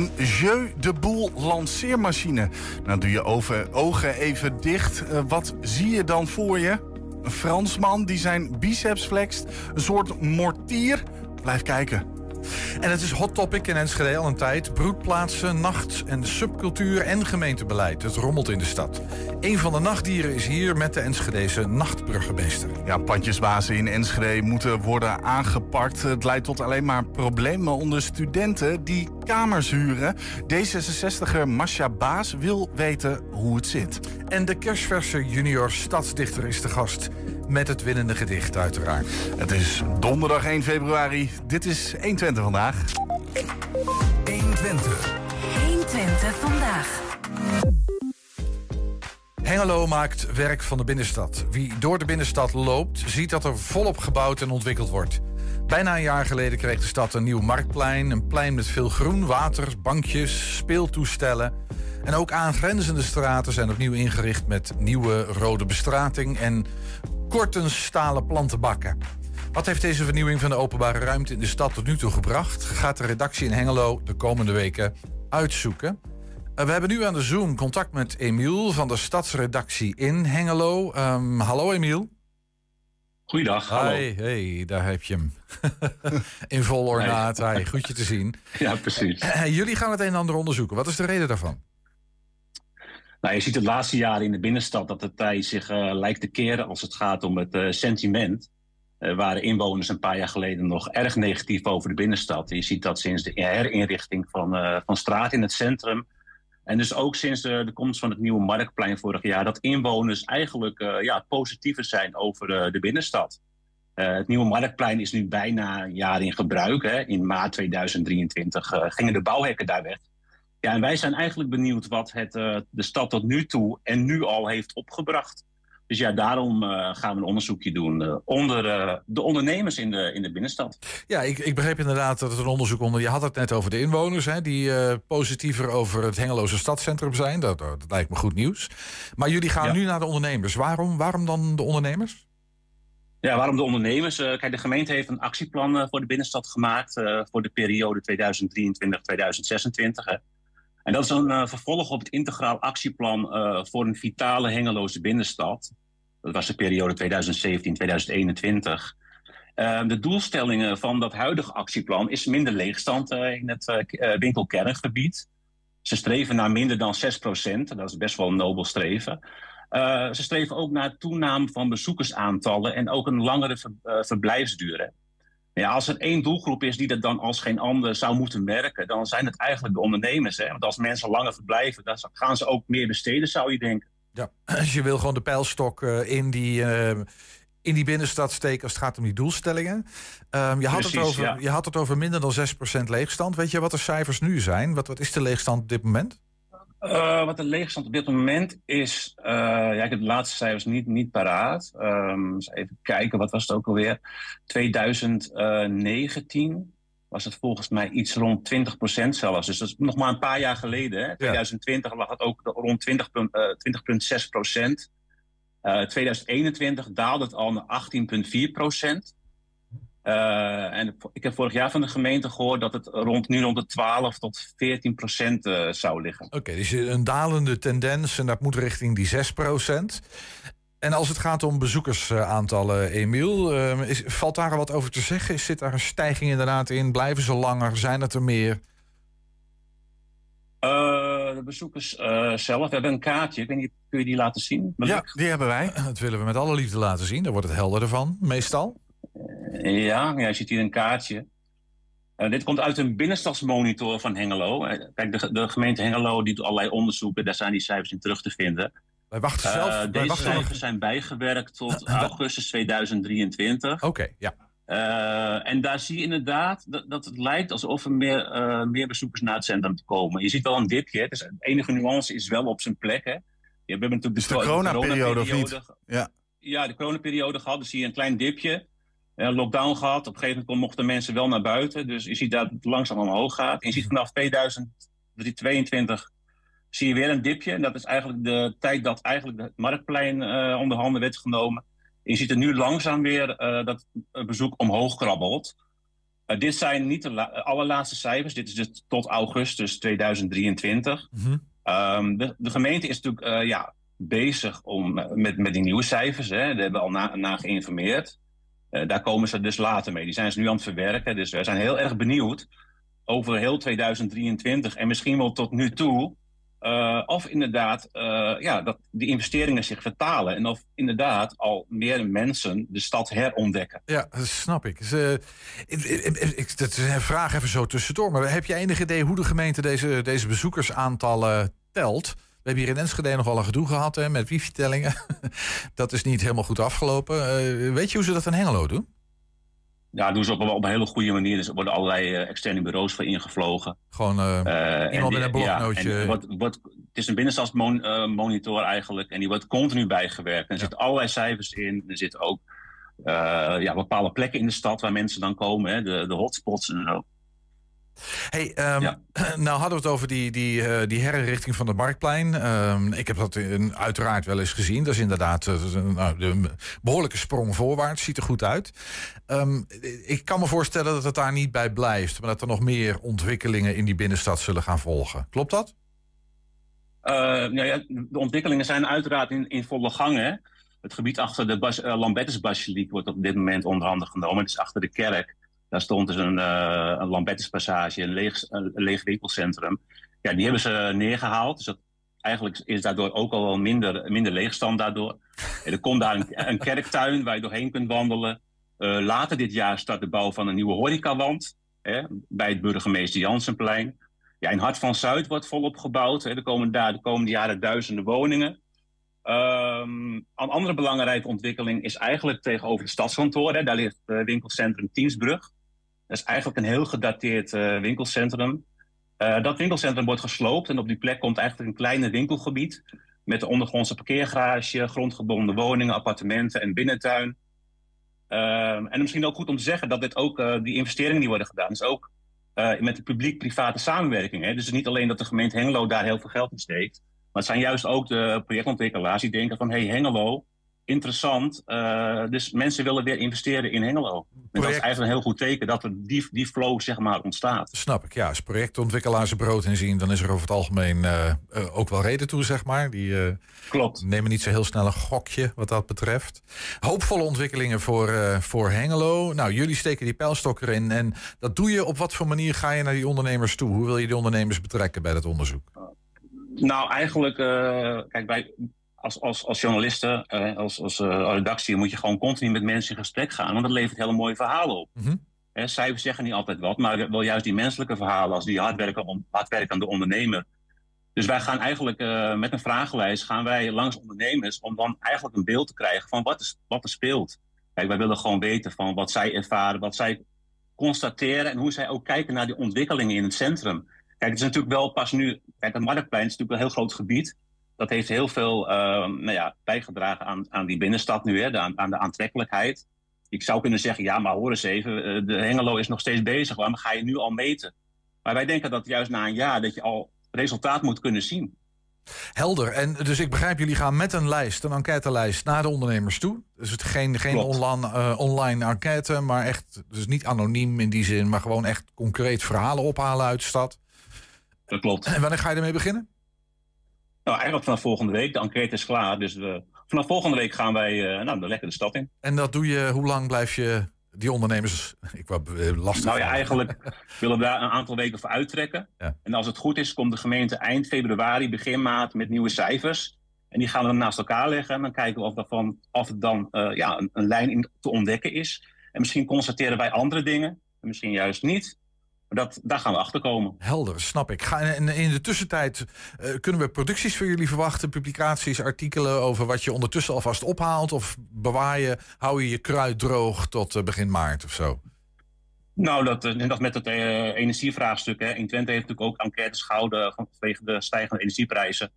Een Jeu de Boel lanceermachine. Nou, doe je ogen even dicht. Uh, wat zie je dan voor je? Een Fransman die zijn biceps flext. Een soort mortier. Blijf kijken. En het is hot topic in Enschede al een tijd. Broedplaatsen, nacht- en subcultuur en gemeentebeleid. Het rommelt in de stad. Een van de nachtdieren is hier met de Enschedese nachtburgemeester. Ja, pandjesbazen in Enschede moeten worden aangepakt. Het leidt tot alleen maar problemen onder studenten die kamers huren. D66er Masha Baas wil weten hoe het zit. En de kerstverse junior stadsdichter is de gast. Met het winnende gedicht uiteraard. Het is donderdag 1 februari. Dit is 120 vandaag. 120. 120 vandaag. Hengelo maakt werk van de binnenstad. Wie door de binnenstad loopt, ziet dat er volop gebouwd en ontwikkeld wordt. Bijna een jaar geleden kreeg de stad een nieuw marktplein. Een plein met veel groen, water, bankjes, speeltoestellen. En ook aangrenzende straten zijn opnieuw ingericht met nieuwe rode bestrating en kortens stalen plantenbakken. Wat heeft deze vernieuwing van de openbare ruimte in de stad tot nu toe gebracht? Gaat de redactie in Hengelo de komende weken uitzoeken. Uh, we hebben nu aan de Zoom contact met Emiel van de stadsredactie in Hengelo. Um, hallo Emiel. Goeiedag, hallo. Hey, hey, daar heb je hem. in vol ornaat. Hey. goed je te zien. Ja, precies. Uh, jullie gaan het een en ander onderzoeken. Wat is de reden daarvan? Nou, je ziet het laatste jaar in de binnenstad dat de tijd zich uh, lijkt te keren als het gaat om het uh, sentiment. Waren inwoners een paar jaar geleden nog erg negatief over de binnenstad. Je ziet dat sinds de herinrichting van, van straat in het centrum. En dus ook sinds de, de, komst van het nieuwe Marktplein vorig jaar. Dat inwoners eigenlijk ja, positiever zijn over de binnenstad. het nieuwe Marktplein is nu bijna een jaar in gebruik. Hè. In maart 2023 gingen de bouwhekken daar weg. Ja, en wij zijn eigenlijk benieuwd wat het, uh, de stad tot nu toe en nu al heeft opgebracht. Dus ja, daarom uh, gaan we een onderzoekje doen uh, onder de ondernemers in de, in de binnenstad. Ja, ik, ik begreep inderdaad dat het een onderzoek onder... Je had het net over de inwoners, hè, die positiever over het Hengeloze stadscentrum zijn. Dat, dat lijkt me goed nieuws. Maar jullie gaan ja. nu naar de ondernemers. Waarom, waarom dan de ondernemers? Ja, waarom de ondernemers? kijk, de gemeente heeft een actieplan voor de binnenstad gemaakt... voor de periode 2023-2026. En dat is een uh, vervolg op het integraal actieplan uh, voor een vitale hengeloze binnenstad. Dat was de periode 2017-2021. Uh, de doelstellingen van dat huidige actieplan is minder leegstand in het winkelkerngebied. Ze streven naar minder dan 6 procent. Dat is best wel een nobel streven. ze streven ook naar toename van bezoekersaantallen en ook een langere ver, verblijfsduur. Ja, als er één doelgroep is die dat dan als geen ander zou moeten merken, dan zijn het eigenlijk de ondernemers. Hè? Want als mensen langer verblijven, dan gaan ze ook meer besteden, zou je denken. Ja, dus je wil gewoon de pijlstok uh, in, die, uh, in die binnenstad steken als het gaat om die doelstellingen. Um, je, had Precies, het over, ja. je had het over minder dan 6% leegstand. Weet je wat de cijfers nu zijn? Wat, wat is de leegstand op dit moment? Uh, wat de leegstand op dit moment is, uh, ja, ik heb de laatste cijfers niet, niet paraat. Um, eens even kijken, wat was het ook alweer? 2019 was het volgens mij iets rond 20% zelfs. Dus dat is nog maar een paar jaar geleden. Hè? 2020 lag het ook rond 20,6%. 20, uh, 2021 daalde het al naar 18,4%. Uh, en ik heb vorig jaar van de gemeente gehoord dat het rond, nu rond de 12 tot 14 procent uh, zou liggen. Oké, okay, dus een dalende tendens en dat moet richting die 6 procent. En als het gaat om bezoekersaantallen, Emiel, uh, is, valt daar wat over te zeggen? Zit daar een stijging inderdaad in? Blijven ze langer? Zijn het er meer? de bezoekers zelf, we hebben een kaartje. Ik weet niet, kun je die laten zien? Ja, die hebben wij. Dat willen we met alle liefde laten zien. Daar wordt het helderder van, meestal. Ja, ja, je ziet hier een kaartje. Uh, dit komt uit een binnenstadsmonitor van Hengelo. Uh, kijk, de, de, gemeente Hengelo die doet allerlei onderzoeken, daar zijn die cijfers in terug te vinden. Wij wachten zelf. Uh, deze wachten cijfers zijn bijgewerkt tot augustus 2023. Oké, okay, ja. en daar zie je inderdaad dat, dat, het lijkt alsof er meer, meer bezoekers naar het centrum komen. Je ziet wel een dipje. Dus de enige nuance is wel op zijn plek. Hè. We hebben natuurlijk dus de, de coronaperiode of niet? Ja. ja, de coronaperiode gehad. Dus zie je een klein dipje lockdown gehad. Op een gegeven moment mochten mensen wel naar buiten. Dus je ziet dat het langzaam omhoog gaat. En je ziet vanaf 2022 zie je weer een dipje. En dat is eigenlijk de tijd dat eigenlijk het marktplein uh, onder handen werd genomen. En je ziet er nu langzaam weer uh, dat bezoek omhoog krabbelt. Uh, dit zijn niet de allerlaatste cijfers. Dit is dus tot augustus 2023. Mhm. Um, de, de, gemeente is natuurlijk ja, bezig om, met, met die nieuwe cijfers. Hè. Daar hebben we al na, na geïnformeerd. Uh, daar komen ze dus later mee. Die zijn ze nu aan het verwerken. Dus we zijn heel erg benieuwd over heel 2023 en misschien wel tot nu toe. Uh, of inderdaad uh, ja, dat die investeringen zich vertalen. En of inderdaad al meer mensen de stad herontdekken. Ja, dat snap ik. Ik, ik, dat is een vraag even zo tussendoor. Maar heb je enig idee hoe de gemeente deze, deze bezoekersaantallen telt? We hebben hier in Enschede nogal een gedoe gehad hè, met wifi-tellingen. dat is niet helemaal goed afgelopen. weet je hoe ze dat in Hengelo doen? Ja, doen ze op, op een hele goede manier. Dus er worden allerlei uh, externe bureaus voor ingevlogen. Gewoon uh, uh, iemand met een bloknootje. Ja, wordt, wordt, het is een binnenstadsmonitor eigenlijk. En die wordt continu bijgewerkt. En er ja. zitten allerlei cijfers in. Er zitten ook ja, bepaalde plekken in de stad waar mensen dan komen. Hè, de, de hotspots en zo. Hey, um, ja. nou hadden we het over die, die, uh, die herinrichting van het Marktplein. Um, ik heb dat in, uiteraard wel eens gezien. Dat is inderdaad uh, nou, een behoorlijke sprong voorwaarts. Ziet er goed uit. Um, ik kan me voorstellen dat het daar niet bij blijft. Maar dat er nog meer ontwikkelingen in die binnenstad zullen gaan volgen. Klopt dat? Uh, nou ja, de ontwikkelingen zijn uiteraard in, in volle gang. Hè? Het gebied achter de Bas, Lambertus-basiliek wordt op dit moment onder handen genomen. Het is achter de kerk. Daar stond dus een, uh, een een leeg, leeg winkelcentrum. Ja, die hebben ze neergehaald. Dus dat, eigenlijk is daardoor ook al wel minder, minder leegstand daardoor. En er komt daar een, kerktuin waar je doorheen kunt wandelen. Uh, later dit jaar start de bouw van een nieuwe horecawand hè, bij het burgemeester Jansenplein. Ja, in Hart van Zuid wordt volop gebouwd. Hè. Er komen daar de komende jaren duizenden woningen. Um, een andere belangrijke ontwikkeling is eigenlijk tegenover het stadskantoor. Daar ligt het winkelcentrum Tiensbrug. Dat is eigenlijk een heel gedateerd uh, winkelcentrum. Uh, dat winkelcentrum wordt gesloopt en op die plek komt eigenlijk een kleine winkelgebied. Met een ondergrondse parkeergarage, grondgebonden woningen, appartementen en binnentuin. Uh, en misschien ook goed om te zeggen dat dit ook, uh, die investeringen die worden gedaan, is ook met de publiek-private samenwerking. Hè? Dus niet alleen dat de gemeente Hengelo daar heel veel geld in steekt. Maar het zijn juist ook de projectontwikkelaars die denken van... hé, hey, Hengelo, interessant. Uh, dus mensen willen weer investeren in Hengelo. Project... En dat is eigenlijk een heel goed teken dat er die, die flow zeg maar ontstaat. Snap ik, ja. Als projectontwikkelaars brood in zien... dan is er over het algemeen uh, uh, ook wel reden toe, zeg maar. Die Klopt. nemen niet zo heel snel een gokje wat dat betreft. Hoopvolle ontwikkelingen voor, voor Hengelo. Nou, jullie steken die pijlstok erin. En dat doe je op wat voor manier ga je naar die ondernemers toe? Hoe wil je die ondernemers betrekken bij dat onderzoek? Nou, eigenlijk, kijk, bij, als, als, als journalisten, uh, als, als uh, redactie, moet je gewoon continu met mensen in gesprek gaan. Want dat levert hele mooie verhalen op. Mm -hmm. He, cijfers zeggen niet altijd wat, maar wel juist die menselijke verhalen als die hardwerkende, hardwerkende ondernemer. Dus wij gaan eigenlijk uh, met een vragenlijst gaan wij langs ondernemers om dan eigenlijk een beeld te krijgen van wat, is, wat er speelt. Kijk, wij willen gewoon weten van wat zij ervaren, wat zij constateren en hoe zij ook kijken naar die ontwikkelingen in het centrum. Kijk, het is natuurlijk wel pas nu, kijk, het Marktplein is natuurlijk een heel groot gebied dat heeft heel veel uh, nou ja, bijgedragen aan, aan die binnenstad nu, hè, aan, aan de aantrekkelijkheid. Ik zou kunnen zeggen, ja, maar hoor eens even, de Hengelo is nog steeds bezig. Waarom ga je nu al meten? Maar wij denken dat juist na een jaar dat je al resultaat moet kunnen zien. Helder. En dus ik begrijp, jullie gaan met een lijst, een enquêtelijst, naar de ondernemers toe. Dus het geen, geen online, uh, online enquête, maar echt, dus niet anoniem in die zin, maar gewoon echt concreet verhalen ophalen uit de stad. Dat klopt. En wanneer ga je ermee beginnen? Nou, eigenlijk vanaf volgende week. De enquête is klaar. Dus we, vanaf volgende week gaan wij uh, nou, lekker de stad in. En dat doe je, hoe lang blijf je die ondernemers, ik wou lastig. Nou ja, eigenlijk willen we daar een aantal weken voor uittrekken. Ja. En als het goed is, komt de gemeente eind februari, begin maart met nieuwe cijfers. En die gaan we dan naast elkaar leggen. En dan kijken we of, daarvan, of het dan uh, ja, een, een lijn in te ontdekken is. En misschien constateren wij andere dingen. En misschien juist niet. Dat, daar gaan we achter komen. Helder, snap ik. Ga, en in de tussentijd uh, kunnen we producties voor jullie verwachten, publicaties, artikelen over wat je ondertussen alvast ophaalt? Of bewaar je, hou je je kruid droog tot uh, begin maart of zo? Nou, dat, dat met het uh, energievraagstuk. Hè. In Twente heeft natuurlijk ook enquêtes gehouden vanwege de stijgende energieprijzen.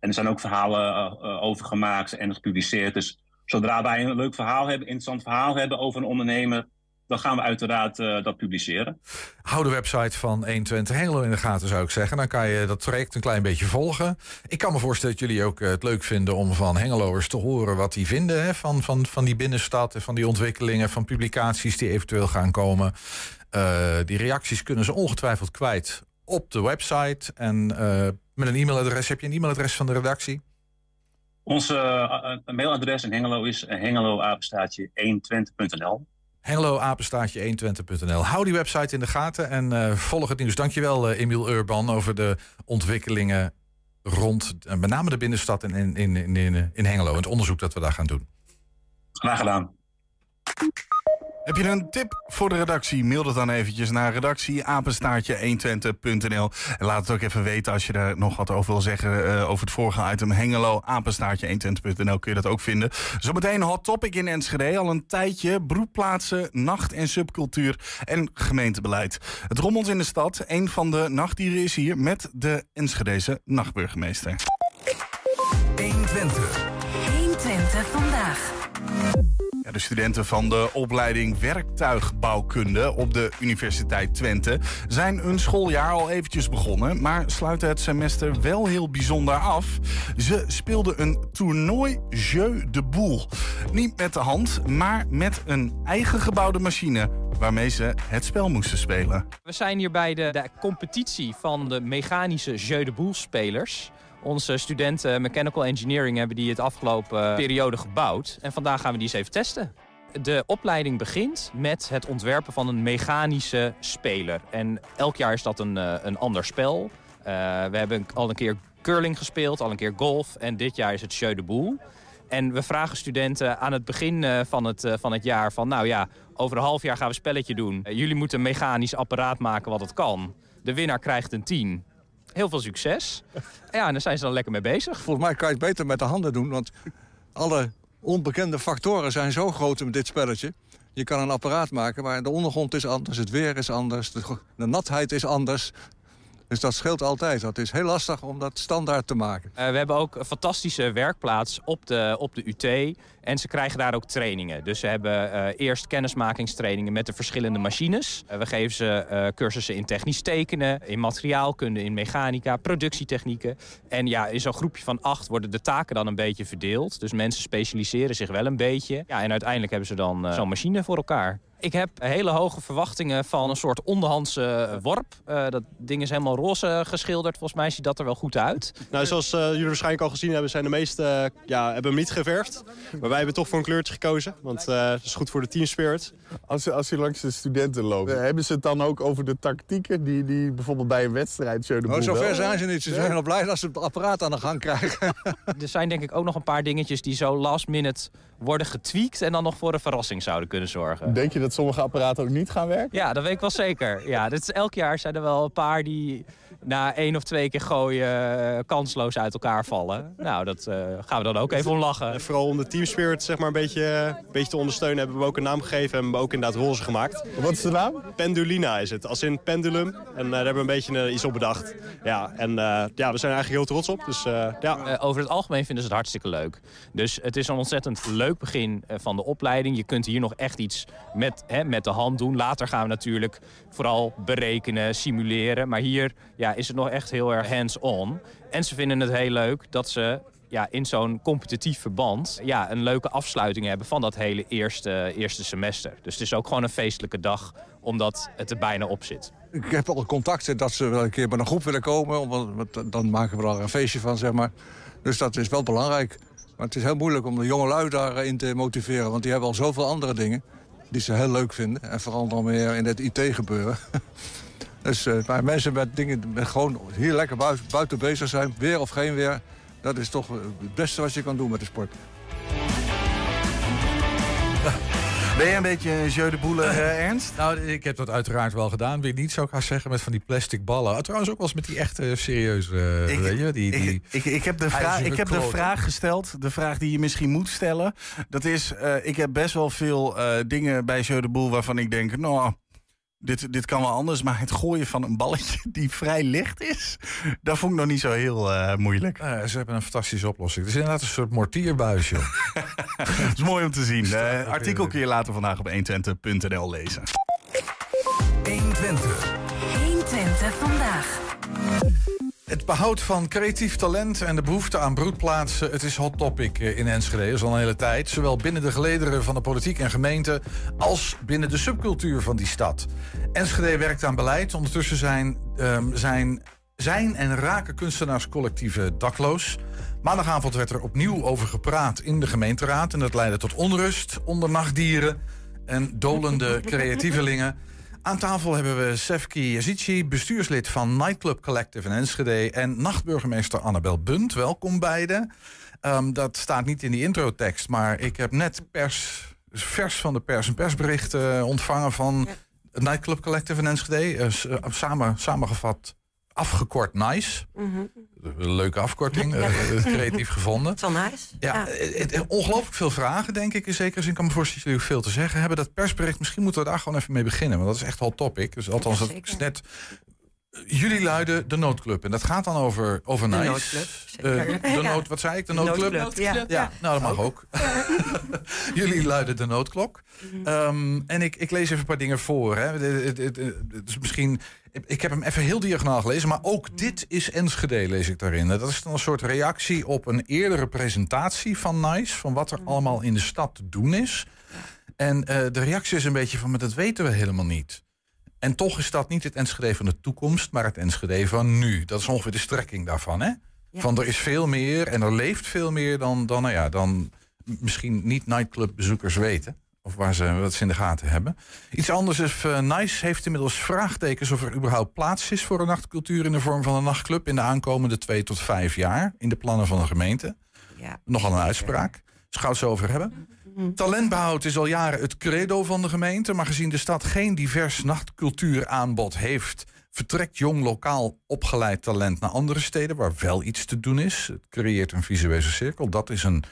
En er zijn ook verhalen over gemaakt en gepubliceerd. Dus zodra wij een leuk verhaal hebben, interessant verhaal hebben over een ondernemer dan gaan we uiteraard uh, dat publiceren. Hou de website van 120 Hengelo in de gaten, zou ik zeggen. Dan kan je dat traject een klein beetje volgen. Ik kan me voorstellen dat jullie ook uh, het leuk vinden om van Hengeloers te horen wat die vinden hè, van, van, van die binnenstad en van die ontwikkelingen, van publicaties die eventueel gaan komen. Eh, die reacties kunnen ze ongetwijfeld kwijt op de website. En eh, met een e-mailadres. Heb je een e-mailadres van de redactie? Onze mailadres in Hengelo is hengeloapenstaatje 120.nl. Hengeloapenstaatje 120.nl. Hou die website in de gaten en volg het nieuws. Dankjewel Emiel Urban over de ontwikkelingen rond met name de binnenstad en in, in, in, in Hengelo. En het onderzoek dat we daar gaan doen. Graag gedaan. Heb je een tip voor de redactie? Mail dat dan eventjes naar redactie-120.nl. En laat het ook even weten als je daar nog wat over wil zeggen uh, over het vorige item. Hengelo, apenstaartje120.nl kun je dat ook vinden. Zometeen hot topic in Enschede. Al een tijdje broedplaatsen, nacht- en subcultuur en gemeentebeleid. Het rommelt in de stad. Een van de nachtdieren is hier met de Enschedeze nachtburgemeester. 120. 120 vandaag. Ja, de studenten van de opleiding werktuigbouwkunde op de Universiteit Twente zijn hun schooljaar al eventjes begonnen, maar sluiten het semester wel heel bijzonder af. Ze speelden een toernooi Jeu de Boel. Niet met de hand, maar met een eigen gebouwde machine waarmee ze het spel moesten spelen. We zijn hier bij de, de competitie van de mechanische Jeu de Boel spelers. Onze studenten Mechanical Engineering hebben die het afgelopen periode gebouwd. En vandaag gaan we die eens even testen. De opleiding begint met het ontwerpen van een mechanische speler. En elk jaar is dat een, eh, een ander spel. We hebben al een keer curling gespeeld, al een keer golf. En dit jaar is het Jeu de Boel. En we vragen studenten aan het begin eh, van het, van het jaar van... nou ja, over een half jaar gaan we een spelletje doen. jullie moeten een mechanisch apparaat maken wat het kan. De winnaar krijgt een 10. Heel veel succes. Ja, en daar zijn ze dan lekker mee bezig. Volgens mij kan je het beter met de handen doen, want alle onbekende factoren zijn zo groot met dit spelletje. Je kan een apparaat maken, maar de ondergrond is anders, het weer is anders, de, de natheid is anders. Dus dat scheelt altijd. Dat is heel lastig om dat standaard te maken. Uh, we hebben ook een fantastische werkplaats op de, op de UT. En ze krijgen daar ook trainingen. Dus ze hebben uh, eerst kennismakingstrainingen met de verschillende machines. Uh, we geven ze cursussen in technisch tekenen, in materiaalkunde, in mechanica, productietechnieken. En ja, in zo'n groepje van acht worden de taken dan een beetje verdeeld. Dus mensen specialiseren zich wel een beetje. Ja, en uiteindelijk hebben ze dan zo'n machine voor elkaar. Ik heb hele hoge verwachtingen van een soort onderhandse worp. Dat ding is helemaal roze geschilderd. Volgens mij ziet dat er wel goed uit. Nou, zoals jullie waarschijnlijk al gezien hebben, zijn de meeste ja, hebben hem niet geverfd. Wij hebben toch voor een kleurtje gekozen. Want dat is goed voor de team spirit. Als, als je langs de studenten loopt, hebben ze het dan ook over de tactieken die, die bijvoorbeeld bij een wedstrijd... Zo oh, zover zijn ze niet. Ze zijn wel blij dat ze het apparaat aan de gang krijgen. er zijn denk ik ook nog een paar dingetjes die zo last minute worden getweakt... en dan nog voor een verrassing zouden kunnen zorgen. Denk je dat sommige apparaten ook niet gaan werken? Ja, dat weet ik wel zeker. Ja, dit is, elk jaar zijn er wel een paar die na één of twee keer gooien uh, kansloos uit elkaar vallen. Nou, dat uh, gaan we dan ook even om lachen. En vooral om de teamspirit zeg maar, een, beetje, een beetje te ondersteunen hebben we ook een naam gegeven en we ook inderdaad roze gemaakt. Wat is de naam? Pendulina is het, als in pendulum. En uh, daar hebben we een beetje iets op bedacht. Ja, en ja, we zijn eigenlijk heel trots op. Dus, ja. over het algemeen vinden ze het hartstikke leuk. Dus het is een ontzettend leuk begin van de opleiding. Je kunt hier nog echt iets met, hè, met de hand doen. Later gaan we natuurlijk vooral berekenen, simuleren. Maar hier ja, is het nog echt heel erg hands-on. En ze vinden het heel leuk dat ze ja, in zo'n competitief verband ja, een leuke afsluiting hebben van dat hele eerste, eerste semester. Dus het is ook gewoon een feestelijke dag, omdat het er bijna op zit. Ik heb al contacten dat ze wel een keer bij een groep willen komen. Want dan maken we er een feestje van, zeg maar. Dus dat is wel belangrijk. Maar het is heel moeilijk om de jonge lui daarin te motiveren. Want die hebben al zoveel andere dingen die ze heel leuk vinden. En vooral dan meer in het IT-gebeuren. dus uh, mensen met dingen met gewoon hier lekker buiten, buiten bezig zijn, weer of geen weer... dat is toch het beste wat je kan doen met de sport. Ben je een beetje jeu de boele, uh, Ernst? Nou, ik heb dat uiteraard wel gedaan. Wie niet, zou ik gaan zeggen, met van die plastic ballen. Oh, trouwens ook wel eens met die echte serieuze, ik, weet je? Die, die, ik, ik, ik, heb, de, vraag, ik heb de vraag gesteld, de vraag die je misschien moet stellen. Dat is, uh, ik heb best wel veel dingen bij jeu de boel waarvan ik denk... nou, dit, dit kan wel anders, maar het gooien van een balletje die vrij licht is, dat vond ik nog niet zo heel uh, moeilijk. Uh, ze hebben een fantastische oplossing. Het is inderdaad een soort mortierbuisje. Het is mooi om te zien. Uh, artikel kun je later vandaag op 120.nl lezen. Het behoud van creatief talent en de behoefte aan broedplaatsen... het is hot topic eh, in Enschede, dat is al een hele tijd. Zowel binnen de gelederen van de politiek en gemeente... als binnen de subcultuur van die stad. Enschede werkt aan beleid. Ondertussen zijn, um, zijn, zijn en raken kunstenaarscollectieven dakloos. Maandagavond werd er opnieuw over gepraat in de gemeenteraad... en dat leidde tot onrust onder nachtdieren en dolende creatievelingen... Aan tafel hebben we Sefki Yazici, bestuurslid van Nightclub Collective in Enschede... en nachtburgemeester Annabel Bunt. Welkom beiden. Um, dat staat niet in die introtekst, maar ik heb net pers, vers van de pers een persbericht uh, ontvangen van Nightclub Collective in Enschede. Uh, samen, samengevat afgekort NICE. Mm -hmm. Een leuke afkorting, ja. uh, creatief gevonden. Van nice. Ja, ja. ongelooflijk veel vragen, denk ik. In zekere zin kan me voorstellen dat jullie veel te zeggen hebben. Dat persbericht, misschien moeten we daar gewoon even mee beginnen. Want dat is echt hot topic. Dus althans, dat is net... Jullie luiden de noodclub. En dat gaat dan over, over de nice. Noodclub, uh, de nood, wat zei ik? De noodclub? noodclub ja. ja. nou dat mag ook. Jullie luiden de noodklok. -hmm. um, en ik, ik lees even een paar dingen voor. Hè. Het, het, het, dus misschien ik heb hem even heel diagonaal gelezen, maar ook dit is Enschede, lees ik daarin. Dat is dan een soort reactie op een eerdere presentatie van NICE, van wat er allemaal in de stad te doen is. En uh, de reactie is een beetje van, maar dat weten we helemaal niet. En toch is dat niet het Enschede van de toekomst, maar het Enschede van nu. Dat is ongeveer de strekking daarvan, hè? Ja. Van er is veel meer en er leeft veel meer dan, dan, nou ja, dan misschien niet nightclubbezoekers weten. Of waar ze wat ze in de gaten hebben. Iets anders is, uh, Nice heeft inmiddels vraagtekens of er überhaupt plaats is voor een nachtcultuur in de vorm van een nachtclub in de aankomende twee tot vijf jaar in de plannen van de gemeente. Ja. Nogal een uitspraak. Dus gaan we het zo over hebben. Talentbehoud is al jaren het credo van de gemeente, maar gezien de stad geen divers nachtcultuuraanbod heeft, vertrekt jong lokaal opgeleid talent naar andere steden waar wel iets te doen is. Het creëert een visuele cirkel. Dat is een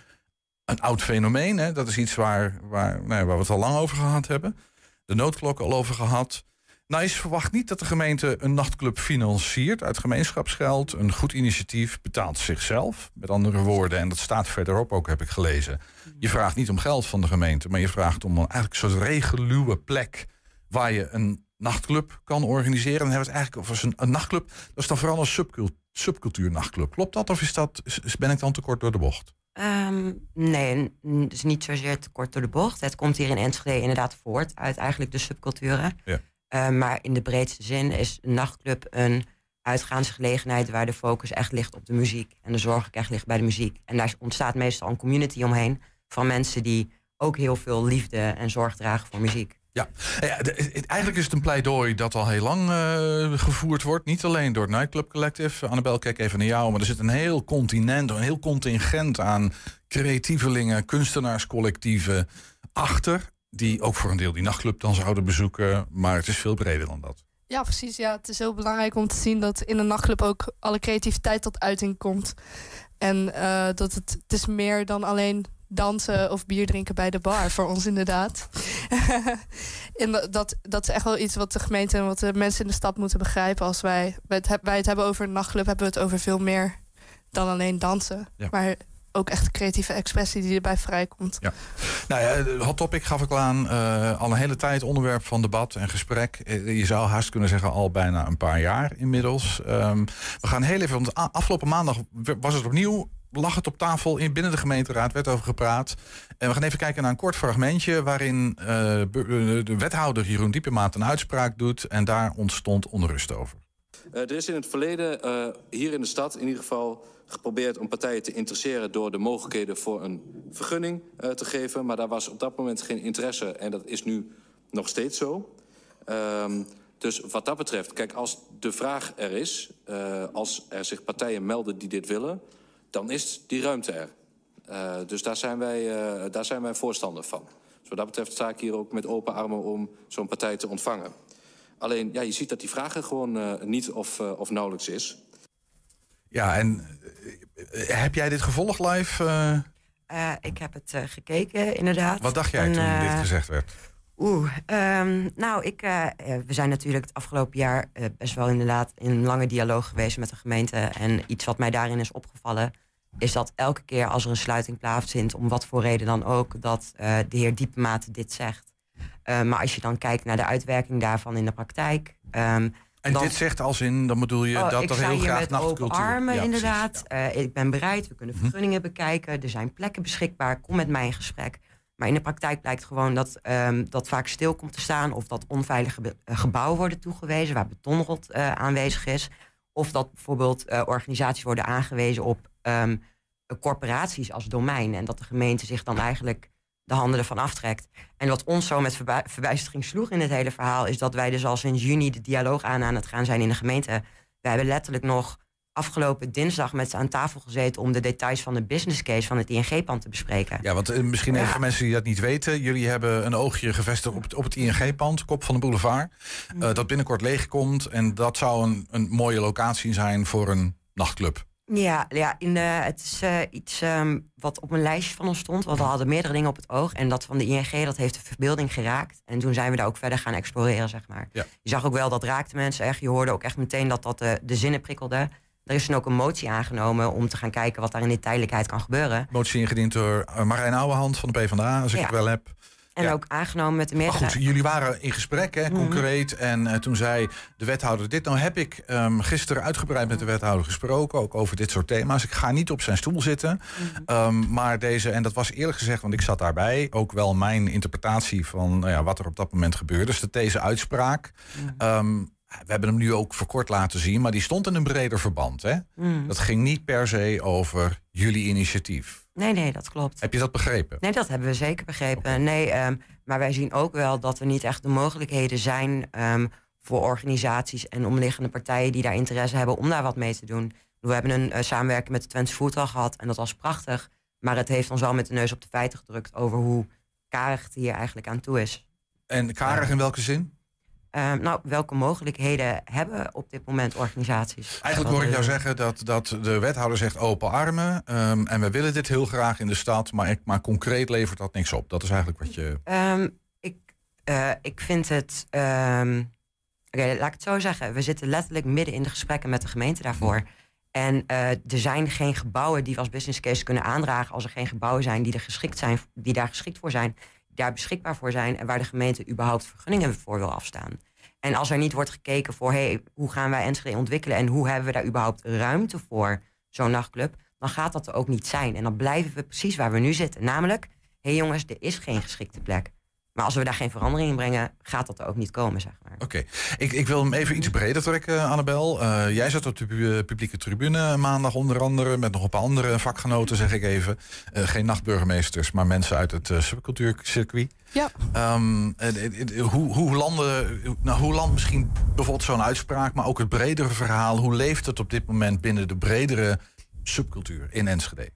een oud fenomeen. Hè? Dat is iets waar, waar, nou waar we het al lang over gehad hebben. De noodklok al over gehad. Nice verwacht niet dat de gemeente een nachtclub financiert uit gemeenschapsgeld. Een goed initiatief betaalt zichzelf. Met andere woorden, en dat staat verderop ook, heb ik gelezen. Je vraagt niet om geld van de gemeente, maar je vraagt om een eigenlijk soort regeluwe plek waar je een nachtclub kan organiseren. Dan hebben we het eigenlijk over een, een nachtclub. Dat is dan vooral een subcultuur, subcultuur nachtclub. Klopt dat of is dat, is, ben ik dan te kort door de bocht? Um, nee, het is niet zozeer te kort door de bocht. Het komt hier in Enschede inderdaad voort uit eigenlijk de subculturen. Ja. Um, maar in de breedste zin is een nachtclub een uitgaansgelegenheid waar de focus echt ligt op de muziek. En de zorg echt ligt bij de muziek. En daar ontstaat meestal een community omheen van mensen die ook heel veel liefde en zorg dragen voor muziek. Ja, de, eigenlijk is het een pleidooi dat al heel lang uh, gevoerd wordt. Niet alleen door het Nightclub Collective. Annabel, kijk even naar jou. Maar er zit een heel continent, een heel contingent aan creatievelingen, kunstenaarscollectieven achter. Die ook voor een deel die nachtclub dan zouden bezoeken. Maar het is veel breder dan dat. Ja, precies. Ja, het is heel belangrijk om te zien dat in een nachtclub ook alle creativiteit tot uiting komt. En uh, dat het, het is meer dan alleen dansen of bier drinken bij de bar voor ons inderdaad. en dat, dat is echt wel iets wat de gemeente en wat de mensen in de stad moeten begrijpen. Als wij, wij, het, wij het hebben over een nachtclub, hebben we het over veel meer dan alleen dansen. Ja. Maar ook echt creatieve expressie die erbij vrijkomt. Ja. Nou ja, hot topic gaf ik al aan. Uh, al een hele tijd onderwerp van debat en gesprek. Je zou haast kunnen zeggen al bijna een paar jaar inmiddels. Um, we gaan heel even, want afgelopen maandag was het opnieuw lag het op tafel in binnen de gemeenteraad, werd over gepraat. En we gaan even kijken naar een kort fragmentje waarin uh, de wethouder Jeroen Diepemaat een uitspraak doet en daar ontstond onrust over. Uh, er is in het verleden uh, hier in de stad in ieder geval geprobeerd om partijen te interesseren door de mogelijkheden voor een vergunning te geven. Maar daar was op dat moment geen interesse en dat is nu nog steeds zo. Um, dus wat dat betreft, kijk, als de vraag er is, als er zich partijen melden die dit willen dan is die ruimte er. Uh, dus daar zijn, wij, daar zijn wij voorstander van. Dus wat dat betreft sta ik hier ook met open armen om zo'n partij te ontvangen. Alleen, ja, je ziet dat die vraag er gewoon niet of, of nauwelijks is. Ja, en heb jij dit gevolgd live? ik heb het gekeken, inderdaad. Wat dacht jij en, toen dit gezegd werd? Oeh, um, nou, ik, we zijn natuurlijk het afgelopen jaar best wel inderdaad in een lange dialoog geweest met de gemeente. En iets wat mij daarin is opgevallen, is dat elke keer als er een sluiting plaatsvindt, om wat voor reden dan ook, dat uh, de heer Diepemaat dit zegt. Uh, maar als je dan kijkt naar de uitwerking daarvan in de praktijk, um, En dan- dit zegt als in, dan bedoel je Oh, dat er heel graag met open nachtcultuur... armen, Ja, precies. inderdaad. Eh, ik ben bereid, we kunnen vergunningen bekijken. Er zijn plekken beschikbaar, kom met mij in gesprek. Maar in de praktijk blijkt gewoon dat ehm, dat vaak stil komt te staan... of dat onveilige eh, gebouwen worden toegewezen... waar betonrot eh, aanwezig is. Of dat bijvoorbeeld organisaties worden aangewezen op ehm, corporaties als domein... en dat de gemeente zich dan eigenlijk de handen ervan aftrekt. En wat ons zo met verbu- verbijstering sloeg in het hele verhaal... is dat wij dus al sinds juni de dialoog aan aan het gaan zijn in de gemeente. We hebben letterlijk nog afgelopen dinsdag met ze aan tafel gezeten... om de details van de business case van het ING-pand te bespreken. Ja, want eh, misschien even mensen die dat niet weten. Jullie hebben een oogje gevestigd op het, op het ING-pand, kop van de boulevard. Mhm. eh, dat binnenkort leegkomt. En dat zou een, een mooie locatie zijn voor een nachtclub. Ja, ja in de, het is eh, iets ehm, wat op een lijstje van ons stond. Want we hadden meerdere dingen op het oog. En dat van de ING, dat heeft de verbeelding geraakt. En toen zijn we daar ook verder gaan exploreren, zeg maar. Ja. Je zag ook wel, dat raakte mensen echt. Je hoorde ook echt meteen dat dat de, de zinnen prikkelde. Er is toen ook een motie aangenomen om te gaan kijken wat daar in de tijdelijkheid kan gebeuren. Motie ingediend door eh, Marijn Ouwehand van de PvdA, als ik Ja. het wel heb. En Ja. ook aangenomen met de Maar meerdere... goed, jullie waren in gesprek, hè, concreet. En eh, toen zei de wethouder dit. Nou heb ik ehm, gisteren uitgebreid met de wethouder gesproken. Ook over dit soort thema's. Ik ga niet op zijn stoel zitten. Ehm, maar deze, en dat was eerlijk gezegd, want ik zat daarbij. Ook wel mijn interpretatie van nou ja, wat er op dat moment gebeurde. Dus dat deze uitspraak. ehm, we hebben hem nu ook verkort laten zien. Maar die stond in een breder verband. Hè? Dat ging niet per se over jullie initiatief. Nee, nee, dat klopt. Heb je dat begrepen? Nee, dat hebben we zeker begrepen. Nee, ehm, maar wij zien ook wel dat er niet echt de mogelijkheden zijn ehm, voor organisaties en omliggende partijen die daar interesse hebben om daar wat mee te doen. We hebben een eh, samenwerking met de Twents Food al gehad en dat was prachtig. Maar het heeft ons wel met de neus op de feiten gedrukt over hoe karig het hier eigenlijk aan toe is. En karig in welke zin? Ehm, nou, welke mogelijkheden hebben op dit moment organisaties? Eigenlijk hoor ik jou zeggen dat, dat de wethouder zegt open armen. ehm, en we willen dit heel graag in de stad, maar, ik, maar concreet levert dat niks op. Dat is eigenlijk wat je. Ehm, ik, eh, ik vind het. Oké, laat ik het zo zeggen. We zitten letterlijk midden in de gesprekken met de gemeente daarvoor. En eh, er zijn geen gebouwen die we als business case kunnen aandragen als er geen gebouwen zijn die, er geschikt zijn, die daar geschikt voor zijn, daar beschikbaar voor zijn en waar de gemeente überhaupt vergunningen voor wil afstaan. En als er niet wordt gekeken voor hey, hoe gaan wij Enschede ontwikkelen en hoe hebben we daar überhaupt ruimte voor, zo'n nachtclub, dan gaat dat er ook niet zijn. En dan blijven we precies waar we nu zitten. Namelijk, hé hey jongens, er is geen geschikte plek. Maar als we daar geen verandering in brengen, gaat dat er ook niet komen, zeg maar. Oké, ik, ik wil hem even iets breder trekken, Annabel. Eh, jij zat op de pu- publieke tribune maandag onder andere... met nog een paar andere vakgenoten, zeg ik even. Eh, geen nachtburgemeesters, maar mensen uit het eh, subcultuurcircuit. Ja. Ehm, eh, eh, eh, hoe, hoe, landen, nou, hoe landt misschien bijvoorbeeld zo'n uitspraak... maar ook het bredere verhaal. Hoe leeft het op dit moment binnen de bredere subcultuur in Enschede?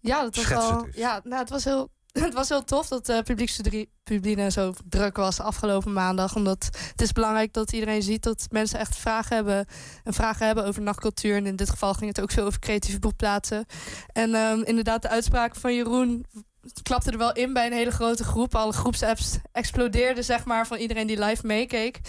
Ja, dat was wel. Ja, nou, het was heel. Het was heel tof dat de publiekstribune zo druk was afgelopen maandag. Omdat het is belangrijk dat iedereen ziet dat mensen echt vragen hebben. En vragen hebben over nachtcultuur. En in dit geval ging het ook veel over creatieve boekplaatsen. En ehm, inderdaad, de uitspraak van Jeroen klapte er wel in bij een hele grote groep. Alle groepsapps explodeerden, zeg maar, van iedereen die live meekeek.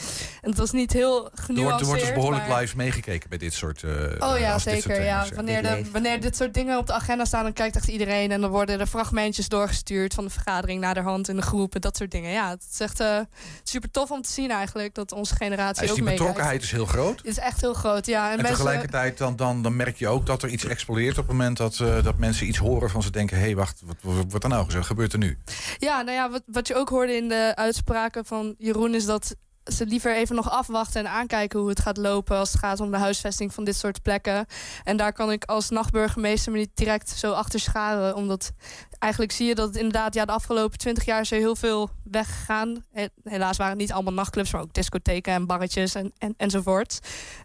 En het was niet heel Er genuanceerd. er wordt dus behoorlijk maar- live meegekeken bij dit soort eh Oh ja, zeker. Ja. ja. Wanneer, de, wanneer dit soort dingen op de agenda staan, dan kijkt echt iedereen. En dan worden er fragmentjes doorgestuurd van de vergadering naar de hand in de groep en dat soort dingen. Ja, het is echt eh, super tof om te zien eigenlijk dat onze generatie Dus ook die betrokkenheid is heel groot. Het is echt heel groot, ja. En, En, mensen, tegelijkertijd dan, dan, dan merk je ook dat er iets explodeert op het moment dat, eh, dat mensen iets horen van ze denken, hé hey, wacht, wat, wat Wat gebeurt er nu? Ja, nou ja, wat, wat je ook hoorde in de uitspraken van Jeroen is dat ze liever even nog afwachten en aankijken hoe het gaat lopen als het gaat om de huisvesting van dit soort plekken. En daar kan ik als nachtburgemeester me niet direct zo achter scharen, omdat eigenlijk zie je dat het inderdaad ja, de afgelopen twintig jaar is er heel veel weggegaan. He- Helaas waren het niet allemaal nachtclubs, maar ook discotheken en barretjes en, en, enzovoort.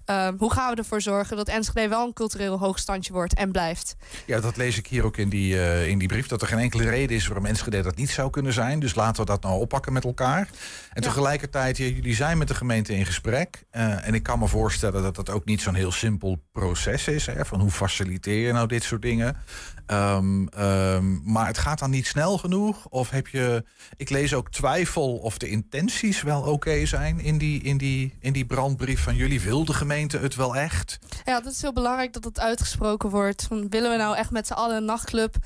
Ehm, hoe gaan we ervoor zorgen dat Enschede wel een cultureel hoogstandje wordt en blijft? Ja, dat lees ik hier ook in die, eh, in die brief. Dat er geen enkele reden is waarom Enschede dat niet zou kunnen zijn. Dus laten we dat nou oppakken met elkaar. En tegelijkertijd, ja, zijn met de gemeente in gesprek. Eh, en ik kan me voorstellen dat dat ook niet zo'n heel simpel proces is. Hè, van hoe faciliteer je nou dit soort dingen. Ehm, ehm, maar het gaat dan niet snel genoeg? Of heb je. Ik lees ook twijfel of de intenties wel oké zijn in die, in, die, in die brandbrief van jullie. Wil de gemeente het wel echt? Ja, dat is heel belangrijk dat het uitgesproken wordt. Van, willen we nou echt met z'n allen een nachtclub